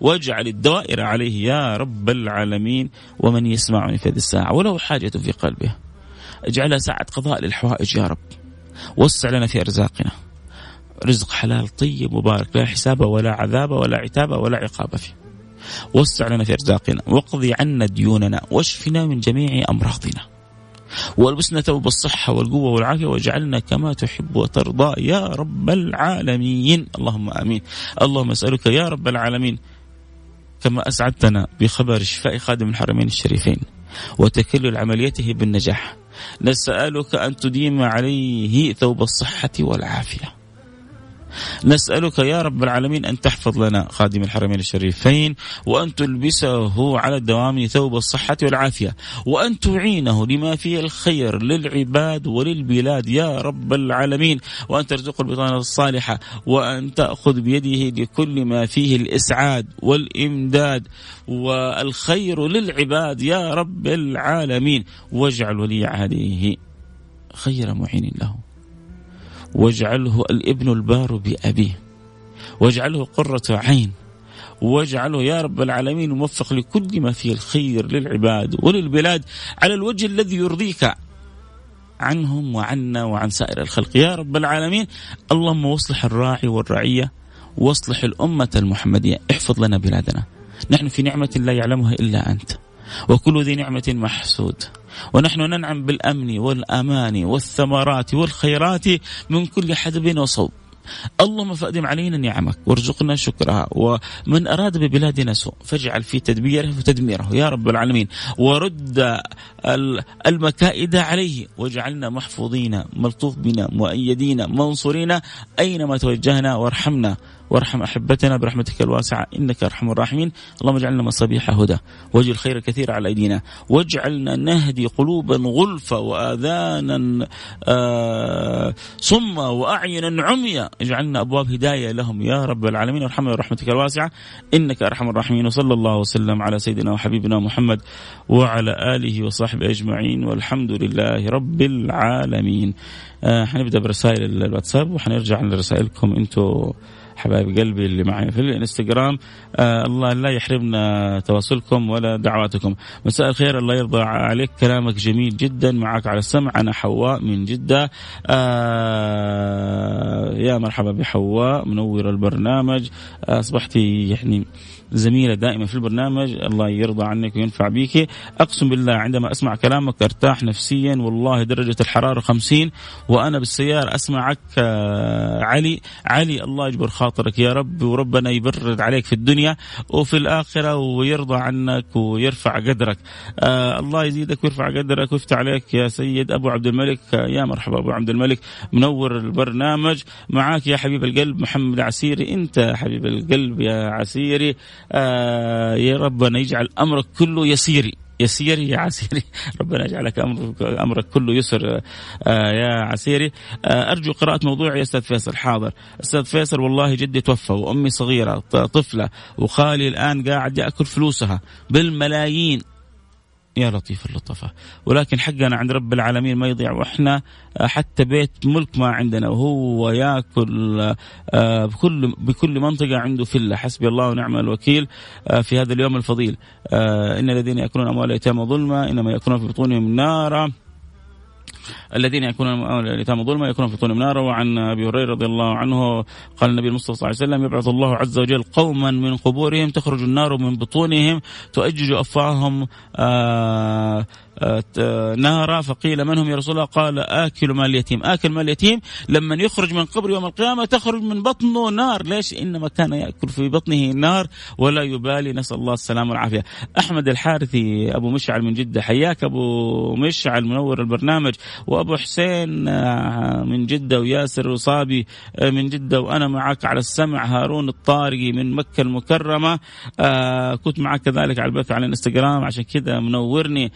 واجعل الدوائر عليه يا رب العالمين. ومن يسمعني في هذه الساعة ولو حاجة في قلبه. اجعلها ساعة قضاء للحوائج يا رب. وسع لنا في أرزاقنا. رزق حلال طيب مبارك. لا حساب ولا عذاب ولا عتاب ولا عقاب فيه. وسع لنا في أرزاقنا واقضي عنا ديوننا واشفنا من جميع أمراضنا. والبسنا ثوب الصحة والقوة والعافية واجعلنا كما تحب وترضى يا رب العالمين. اللهم آمين. اللهم أسألك يا رب العالمين كما أسعدتنا بخبر شفاء خادم الحرمين الشريفين وتكلل عمليته بالنجاح. نسألك أن تديم عليه ثوب الصحة والعافية. نسألك يا رب العالمين أن تحفظ لنا خادم الحرمين الشريفين وأن تلبسه على الدوام ثوب الصحة والعافية وأن تعينه لما فيه الخير للعباد وللبلاد يا رب العالمين وأن ترزقه البطانة الصالحة وأن تأخذ بيده لكل ما فيه الإسعاد والإمداد والخير للعباد يا رب العالمين واجعل ولي عهده خير معين له. واجعله الابن البار بأبيه. واجعله قرة عين. واجعله يا رب العالمين موفق لكل ما فيه الخير للعباد وللبلاد على الوجه الذي يرضيك عنهم وعنا وعن سائر الخلق. يا رب العالمين اللهم واصلح الراعي والرعية واصلح الأمة المحمدية. احفظ لنا بلادنا. نحن في نعمة لا يعلمها إلا أنت. وكل ذي نعمة محسود. ونحن ننعم بالأمن والأمان والثمرات والخيرات من كل حدب وصوب. اللهم فأدم علينا نعمك وارزقنا شكرها ومن أراد ببلادنا سوء فاجعل في تدبيره وتدميره يا رب العالمين ورد المكائد عليه واجعلنا محفوظين ملطوف بنا مؤيدين منصورين أينما توجهنا وارحمنا. وارحم أحبتنا برحمتك الواسعة إنك أرحم الراحمين. اللهم اجعلنا مصابيح هدى واجعل الخير الكثير على أيدينا واجعلنا نهدي قلوبا غلفا واذانا آه صما واعينا عميا. اجعلنا أبواب هداية لهم. يا رب العالمين وارحمنا برحمتك الواسعة إنك أرحم الراحمين. وصلى الله وسلم على سيدنا وحبيبنا محمد وعلى آله وصحبه أجمعين. والحمد لله رب العالمين. آه حنبدأ برسائل الواتساب وحنرجع لرسائلكم أنتم حبايب قلبي اللي معي في الانستغرام آه الله لا يحرمنا تواصلكم ولا دعواتكم. مساء الخير الله يرضى عليك. كلامك جميل جدا معك على السمع. أنا حواء من جدة. آه يا مرحبا بحواء منور البرنامج. آه أصبحتي يعني زميلة دائما في البرنامج الله يرضى عنك وينفع بيك. أقسم بالله عندما أسمع كلامك أرتاح نفسيا والله درجة الحرارة خمسين وأنا بالسيارة أسمعك آه، علي. علي الله يجبر خاطرك يا رب وربنا يبرد عليك في الدنيا وفي الآخرة ويرضى عنك ويرفع قدرك. آه الله يزيدك ويرفع قدرك ويفتح عليك يا سيد أبو عبد الملك. آه يا مرحبا أبو عبد الملك منور البرنامج. معاك يا حبيب القلب محمد عسيري أنت حبيب القلب يا عسيري. يا ربنا يجعل امرك كله يسيري. يسيري يا عسيري. [laughs] ربنا يجعلك أمرك كله يسر آه يا عسيري. آه أرجو قراءة موضوع يا أستاذ فيصل. حاضر. أستاذ فيصل والله جدي توفى وأمي صغيرة طفلة وخالي الآن قاعد يأكل فلوسها بالملايين. يا لطيف اللطفة ولكن حقنا عند رب العالمين ما يضيع وإحنا آه، حتى بيت ملك ما عندنا وهو يأكل آه، بكل بكل منطقة عنده فلة حسبي الله ونعم الوكيل آه، في هذا اليوم الفضيل. إن الذين يأكلون أموال اليتامى ظلما إنما يأكلون في بطونهم نارا. الذين يكونون اليتامى ظلما يكونون في طول نارا وعن أبي هريرة رضي الله عنه قال النبي المصطفى صلى الله عليه وسلم يبعث الله عز وجل قوما من قبورهم تخرج النار من بطونهم تؤجج أفواههم آه نارا فقيل من هم يا رسول الله؟ قال آكل مال اليتيم. آكل مال اليتيم لما يخرج من قبر يوم القيامة تخرج من بطنه نار. ليش؟ إنما كان يأكل في بطنه نار ولا يبالي. نسأل الله السلامة والعافية. أحمد الحارثي أبو مشعل من جدة. حياك أبو مشعل منور البرنامج. وأبو حسين آه، من جدة. وياسر وصابي آه، من جدة. وأنا معك على السمع. هارون الطارقي من مكة المكرمة. آه، كنت معك كذلك على البث على الانستغرام. عشان كذا منورني.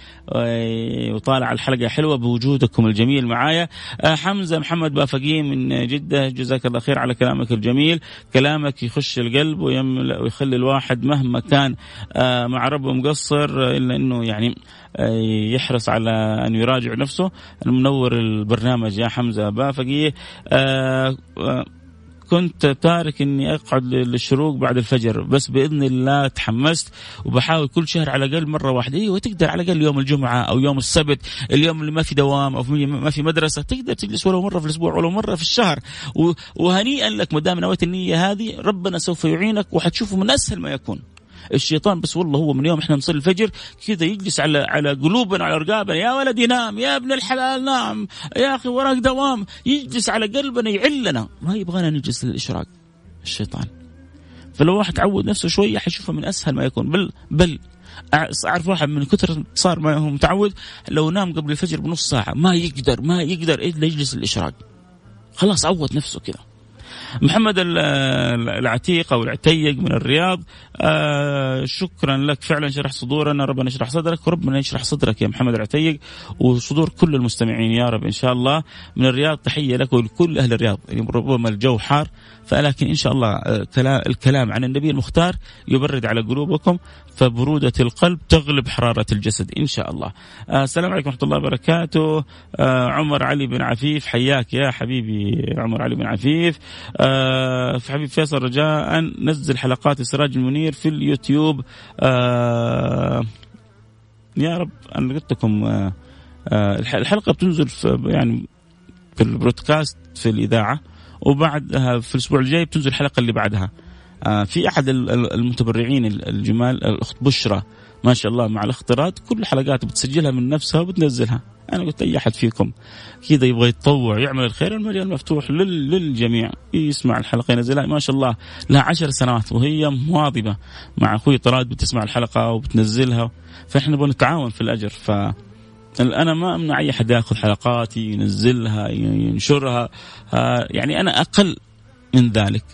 وطالع الحلقة حلوة بوجودكم الجميل معايا. آه، حمزة محمد بافقي من جدة جزاك الله خير على كلامك الجميل. كلامك يخش القلب ويملأ ويخلي الواحد مهما كان آه، مع ربه مقصر إلا أنه يعني آه، يحرص على أن يراجع نفسه. المنور البرنامج يا حمزة بافقي كنت تارك إني أقعد للشروق بعد الفجر بس بإذن الله تحمست وبحاول كل شهر على الأقل مرة واحدة. أيوه تقدر على الأقل يوم الجمعة أو يوم السبت اليوم اللي ما في دوام أو ما في مدرسة تقدر تجلس ولو مرة في الأسبوع ولو مرة في الشهر. وهنيئا لك ما دام نويت النية هذه ربنا سوف يعينك وحتشوفه من أسهل ما يكون. الشيطان بس والله هو من يوم إحنا نصلي الفجر كذا يجلس على على قلوبنا على رقابنا يا ولدي نام يا ابن الحلال نام يا أخي وراك دوام. يجلس على قلبنا يعلنا. ما يبغانا نجلس للإشراق الشيطان. فلو واحد عود نفسه شوية حيشوفها من أسهل ما يكون. بل بل أعرف واحد من كثر صار ما هو متعود لو نام قبل الفجر بنص ساعة ما يقدر ما يقدر إلا يجلس الاشراق خلاص عود نفسه كذا. محمد العتيق أو العتيق من الرياض آه شكرا لك فعلا شرح صدورنا ربنا يشرح صدرك وربنا يشرح صدرك يا محمد العتيق وصدور كل المستمعين يا رب إن شاء الله من الرياض تحية لك ولكل أهل الرياض يعني ربما الجو حار فلكن إن شاء الله آه، الكلام عن النبي المختار يبرد على قلوبكم فبرودة القلب تغلب حرارة الجسد إن شاء الله. آه السلام عليكم ورحمة الله وبركاته. آه عمر علي بن عفيف حياك يا حبيبي عمر علي بن عفيف. آه حبيب فيصل رجاء نزل حلقات السراج المنير في اليوتيوب. آه يا رب أنا قلت لكم آه الحلقة بتنزل في يعني في البرودكاست في الإذاعة وبعدها في الأسبوع الجاي بتنزل الحلقة اللي بعدها في أحد المتبرعين الجمال الأخت بشرى ما شاء الله مع الاختراط كل الحلقات بتسجلها من نفسها وبتنزلها. أنا قلت أي أحد فيكم كذا يبغى يتطوع يعمل الخير المجال مفتوح للجميع. يسمع الحلقة ينزلها. ما شاء الله لها عشر سنوات وهي مواظبة. مع أخوي طراد بتسمع الحلقة وبتنزلها. فإحنا نبغى نتعاون في الأجر. ف أنا ما أمنع أي أحد يأخذ حلقاتي ينزلها ينشرها. يعني أنا أقل من ذلك.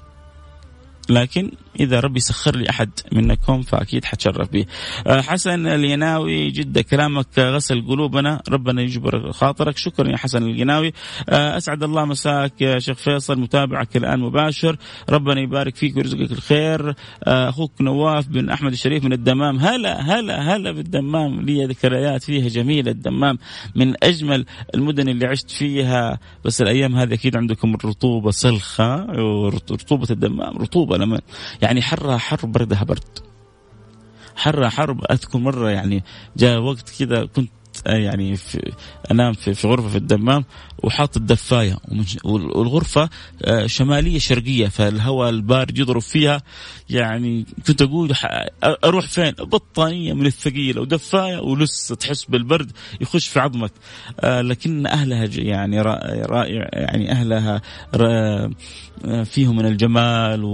لكن إذا ربي سخر لي أحد منكم فأكيد حتشرف به. آه، حسن اليناوي جده كلامك غسل قلوبنا. ربنا يجبر خاطرك. شكرا يا حسن اليناوي. آه، أسعد الله مساك يا شيخ فيصل متابعك الآن مباشر. ربنا يبارك فيك ويرزقك الخير. آه، أخوك نواف بن أحمد الشريف من الدمام. هلا هلا هلا بالدمام. لي ذكريات فيها جميلة. الدمام من أجمل المدن اللي عشت فيها. بس الأيام هذه أكيد عندكم الرطوبه سلخه ورطوبه الدمام رطوبة لما يعني حرها حر بردها برد حرها حر أذكر مرة يعني جاء وقت كذا كنت يعني في أنام في, في غرفة في الدمام وحاط الدفاية والغرفة آه، شمالية شرقية فالهواء البارد يضرب فيها. يعني كنت أقول أروح فين؟ بطانية من الثقيلة ودفاية ولسه تحس بالبرد يخش في عظمك. آه، لكن أهلها يعني رائع يعني أهلها فيهم من الجمال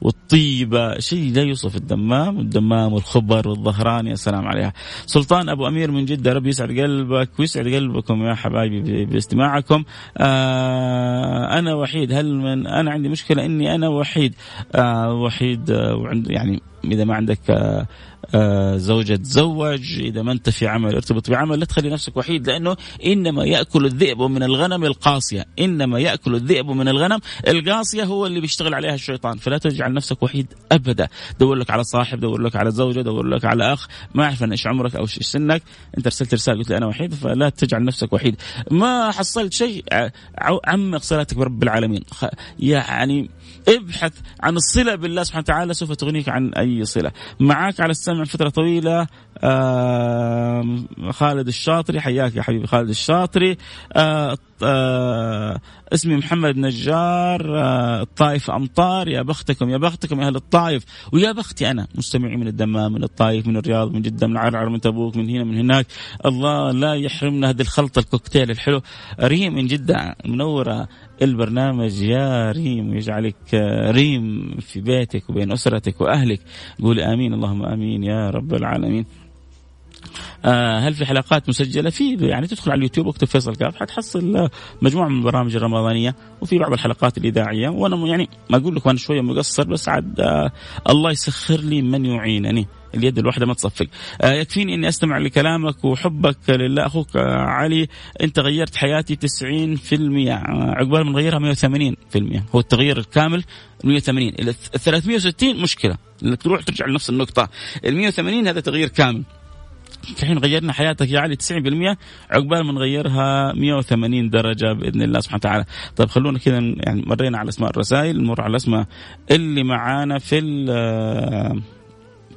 والطيبة. شيء لا يوصف الدمام الدمام والخبر والظهران يا سلام عليها. سلطان أبو أمير من جدة ربي يسعد قلبك ويسعد قلبكم يا حبايبي باستماعكم. آه أنا وحيد. هل من أنا عندي مشكلة إني أنا وحيد. آه وحيد آه وعند يعني إذا ما عندك آه آه، زوجة تزوج إذا ما أنت في عمل ارتبط بعمل لا تخلي نفسك وحيد لأنه إنما يأكل الذئب من الغنم القاسية إنما يأكل الذئب من الغنم القاسية هو اللي بيشتغل عليها الشيطان. فلا تجعل نفسك وحيد أبدا. دور لك على صاحب دور لك على زوجة دور لك على أخ. ما أعرف إيش عمرك أو إيش سنك. أنت ارسلت رسالة قلت لي أنا وحيد فلا تجعل نفسك وحيد. ما حصلت شيء عمق صلاتك برب العالمين. يعني ابحث عن الصلة بالله سبحانه وتعالى سوف تغنيك عن أي صلة. معك على السمع فترة طويلة آه خالد الشاطري حياك يا حبيبي خالد الشاطري. آه آه اسمي محمد نجار آه الطائف أمطار. يا بختكم يا بختكم يا أهل الطائف ويا بختي أنا مستمعي من الدمام من الطائف من الرياض من جدة من العرعر من تبوك من هنا من هناك. الله لا يحرمنا هذه الخلطة الكوكتيل الحلو. ريم من جدة منورة البرنامج. يا ريم يجعلك ريم في بيتك وبين أسرتك وأهلك. قولي آمين اللهم آمين يا رب العالمين. آه هل في حلقات مسجلة؟ في يعني تدخل على اليوتيوب واكتب فيصل كاف حتحصل مجموعة من البرامج الرمضانية وفي بعض الحلقات الإذاعية. وأنا يعني ما أقول لك أنا شوية مقصر بس عاد آه الله يسخر لي من يعينني. اليد الواحدة ما تصفق. آه يكفيني إني أستمع لكلامك وحبك لله. أخوك آه علي أنت غيرت حياتي 90% آه عقبال ما نغيرها 180% هو التغيير الكامل 180 ال 360 مشكلة. إنك تروح ترجع لنفس النقطة. ال 180 هذا تغيير كامل. الحين غيرنا حياتك يا علي 90% عقبال ما نغيرها 180 درجة بإذن الله سبحانه وتعالى. طيب خلونا كذا يعني مرينا على أسماء الرسائل نمر على اسماء اللي معانا في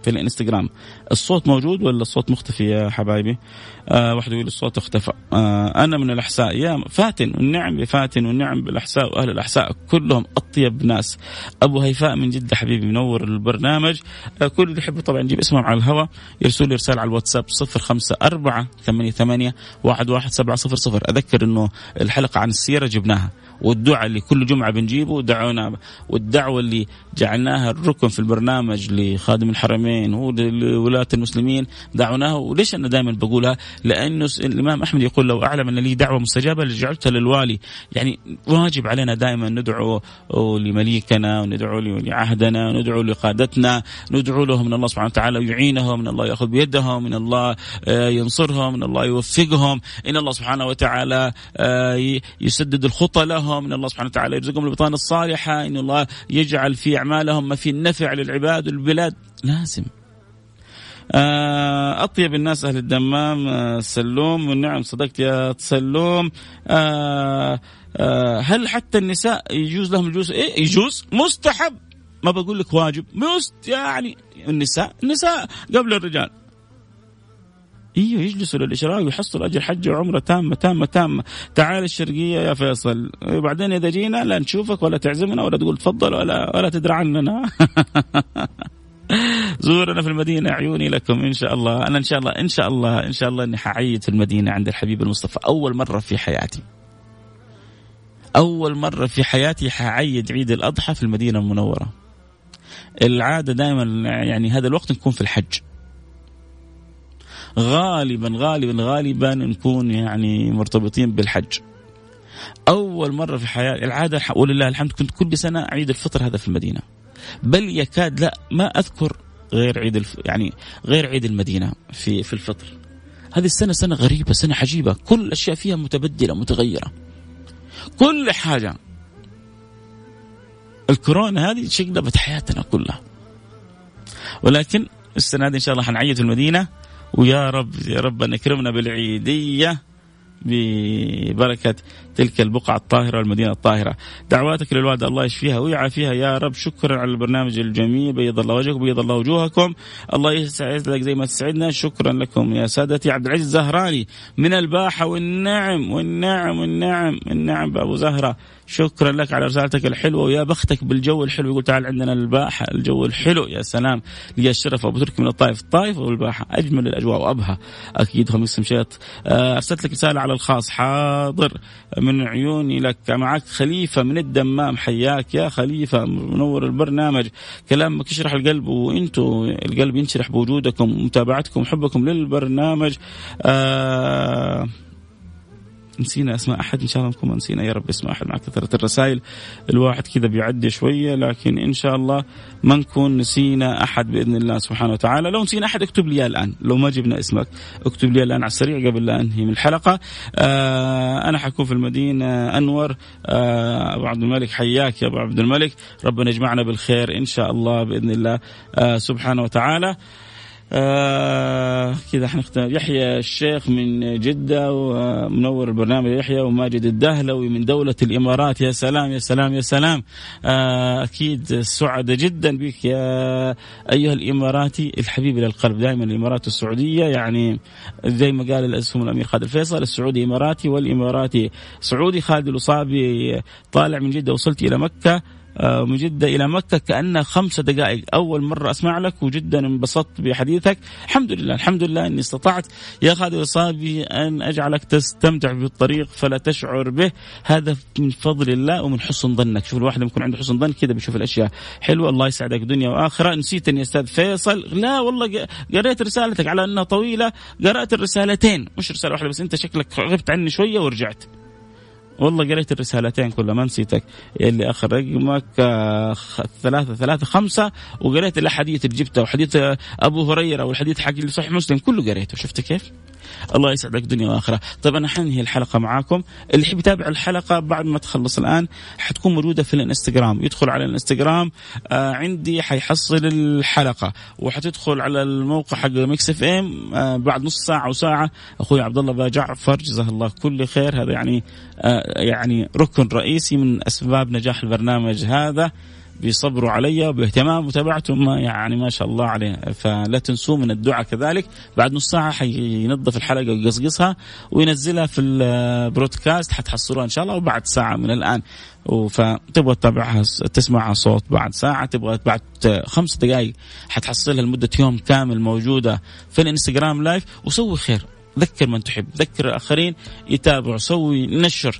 في الانستغرام. الصوت موجود ولا الصوت مختفي يا حبايبي؟ آه واحد يقول الصوت اختفى. آه أنا من الأحساء. يا فاتن والنعم بفاتن والنعم بالأحساء وأهل الأحساء. كلهم أطيب ناس. أبو هيفاء من جدة حبيبي منور البرنامج. آه كل اللي يحب طبعا نجيب اسمهم على الهواء. يرسل لي رسالة على الواتساب 054 88 11700 أذكر إنه الحلقة عن السيره جبناها. والدعاء اللي كل جمعة بنجيبه دعونا والدعوة اللي جعلناها الركن في البرنامج لخادم الحرمين ولولاة المسلمين دعوناها وليش أنا دائما بقولها؟ لأنه الإمام أحمد يقول لو أعلم أن لي دعوة مستجابة لجعلتها للوالي، يعني واجب علينا دائما ندعو لمليكنا وندعو لعهدنا وندعو لقادتنا، ندعو لهم من الله سبحانه وتعالى يعينهم، من الله يأخذ بيدهم، من الله آه، ينصرهم، من الله يوفقهم، إن الله سبحانه وتعالى آه، يسدد الخطى لهم، إن الله سبحانه وتعالى يرزقهم البطانه الصالحة، إن الله يجعل في أعمالهم ما في النفع للعباد والبلاد، لازم. آه، أطيب الناس أهل الدمام آه، سلوم والنعم صدقت يا سلوم آه، هل حتى النساء يجوز لهم الجلوس؟ إيه يجوز. مستحب. ما بقول لك واجب. مست يعني النساء النساء قبل الرجال. إيوه يجلسوا للإشراق ويحصلوا أجر حجه وعمرة تامة تامة تامة. تعال الشرقية يا فيصل. بعدين إذا جينا لا نشوفك ولا تعزمنا ولا تقول تفضل ولا ولا تدري عننا. [laughs] زورنا في المدينة عيوني لكم إن شاء الله. أنا إن شاء الله إن شاء الله إن شاء الله إني حعيد في المدينة عند الحبيب المصطفى. أول مرة في حياتي. أول مرة في حياتي حعيد عيد الأضحى في المدينة المنورة. العادة دائما يعني هذا الوقت نكون في الحج. غالبا غالبا غالبا نكون يعني مرتبطين بالحج. أول مرة في حياتي العادة ولله الحمد كنت كل سنة عيد الفطر هذا في المدينة. بل يكاد لا ما أذكر غير عيد الف... يعني غير عيد المدينة في في الفطر. هذه السنة سنة غريبة سنة عجيبة. كل الأشياء فيها متبدلة متغيرة. كل حاجة. الكورونا هذه شقلبت حياتنا كلها. ولكن السنة هذه إن شاء الله حنعيد في المدينة. ويا رب يا رب أن يكرمنا بالعيدية ببركة تلك البقعة الطاهرة والمدينة الطاهرة. دعواتك للوالدة الله يشفيها ويعافيها. يا رب شكرا على البرنامج الجميل. بيض الله وجهكم بيض الله وجوهكم. الله يسعدك زي ما تسعدنا. شكرا لكم يا سادتي عبد العزيز الزهراني من الباحة والنعم والنعم والنعم النعم بأبو زهرة. شكرا لك على رسالتك الحلوة ويا بختك بالجو الحلو. يقول تعال عندنا الباحة الجو الحلو. يا سلام. لي الشرف ابو تركي من الطائف. الطائف والباحة أجمل الأجواء وابها أكيد خميس مشيت آه، أرسلت لك رسالة على الخاص. حاضر. من عيوني لك معك خليفة من الدمام حياك يا خليفة منور البرنامج. كلامك يشرح القلب وأنتم القلب ينشرح بوجودكم ومتابعتكم وحبكم للبرنامج. آه نسينا أسماء أحد إن شاء الله نكون نسينا. يا رب اسماء أحد مع كثرة الرسائل. الواحد كذا بيعدي شوية لكن إن شاء الله ما نكون نسينا أحد بإذن الله سبحانه وتعالى. لو نسينا أحد اكتب لي الآن. لو ما جبنا اسمك اكتب لي الآن على السريع قبل لا أنهي من الحلقة. آه أنا حكون في المدينة أنور. آه أبو عبد الملك حياك يا أبو عبد الملك. ربنا يجمعنا بالخير إن شاء الله بإذن الله. آه سبحانه وتعالى. آه كذا حنختم يحيى الشيخ من جدة ومنور البرنامج يحيى وماجد الدهلوي من دولة الإمارات. يا سلام يا سلام يا سلام. آه أكيد سعداء جدا بك يا أيها الإماراتي الحبيب إلى القلب. دائما الإمارات السعودية يعني زي ما قال الأسهم الأمير خالد الفيصل السعودي إماراتي والإماراتي سعودي. خالد الأصابي طالع من جدة وصلت إلى مكة. من جدة إلى مكة كأنها خمسة دقائق. أول مرة أسمع لك وجدا انبسطت بحديثك. الحمد لله الحمد لله أني استطعت. يا خالد وصابي أن أجعلك تستمتع بالطريق فلا تشعر به. هذا من فضل الله ومن حسن ظنك. شوف الواحد لما يكون عنده حسن ظن كذا بيشوف الأشياء حلوة. الله يسعدك دنيا وآخرة. نسيت أني أستاذ فيصل. لا والله قريت رسالتك على أنها طويلة. قرأت الرسالتين. مش رسالة واحدة بس. أنت شكلك غبت عني شوية ورجعت. والله قريت الرسالتين كلها ما نسيتك اللي آخر رقمك آه، ثلاثة ثلاثة خمسة وقريت الأحاديث اللي جبتها وحديث أبو هريرة والحديث حق صحيح مسلم كله قريته شفت كيف؟ الله يسعدك دنيا واخره طيب أنا حنهي الحلقة معاكم. اللي يحب يتابع الحلقة بعد ما تخلص الآن حتكون موجودة في الانستغرام. يدخل على الانستغرام آه عندي حيحصل الحلقة. وحتدخل على الموقع حق Mix FM آه بعد نص ساعة وساعه أخوي عبد الله باجعفر جزاه الله كل خير. هذا يعني آه يعني ركن رئيسي من أسباب نجاح البرنامج هذا. بصبروا علي وباهتمام متابعتهم يعني ما شاء الله عليه. فلا تنسوا من الدعاء كذلك. بعد نص ساعة حينظف الحلقة ويقصقصها وينزلها في البودكاست حتحصلوها إن شاء الله. وبعد ساعة من الآن فتبغى تتابعها تسمعها صوت بعد ساعة تبغى بعد خمس دقائق حتحصلها لمدة يوم كامل موجودة في الإنستغرام live وسوي خير. ذكر من تحب. ذكر الآخرين. يتابعوا سوي. نشر.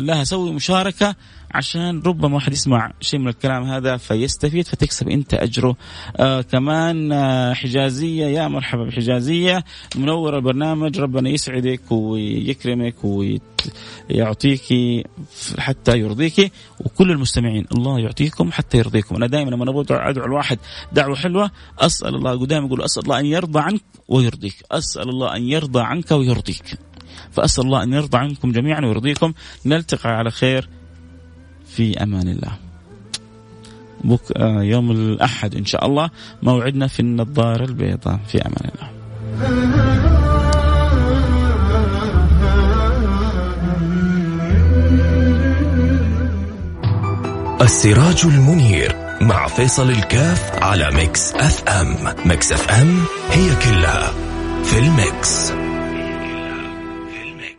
لها سوي مشاركة عشان ربما واحد يسمع شيء من الكلام هذا فيستفيد فتكسب أنت أجره. آه كمان آه حجازية يا مرحبا بحجازية منور البرنامج ربنا يسعدك ويكرمك ويعطيك حتى يرضيك وكل المستمعين الله يعطيكم حتى يرضيكم. أنا دائما لما أبغى ادعو الواحد دعوة حلوة أسأل الله دائما أقول أسأل الله أن يرضى عنك ويرضيك. أسأل الله أن يرضى عنك ويرضيك. فأسأل الله أن يرضى عنكم جميعا ويرضيكم نلتقي على خير في أمان الله. بك آه يوم الأحد إن شاء الله موعدنا في النظارة البيضاء في أمان الله. السراج المنير مع فيصل الكاف على Mix FM، Mix FM هي كلها في ال mix.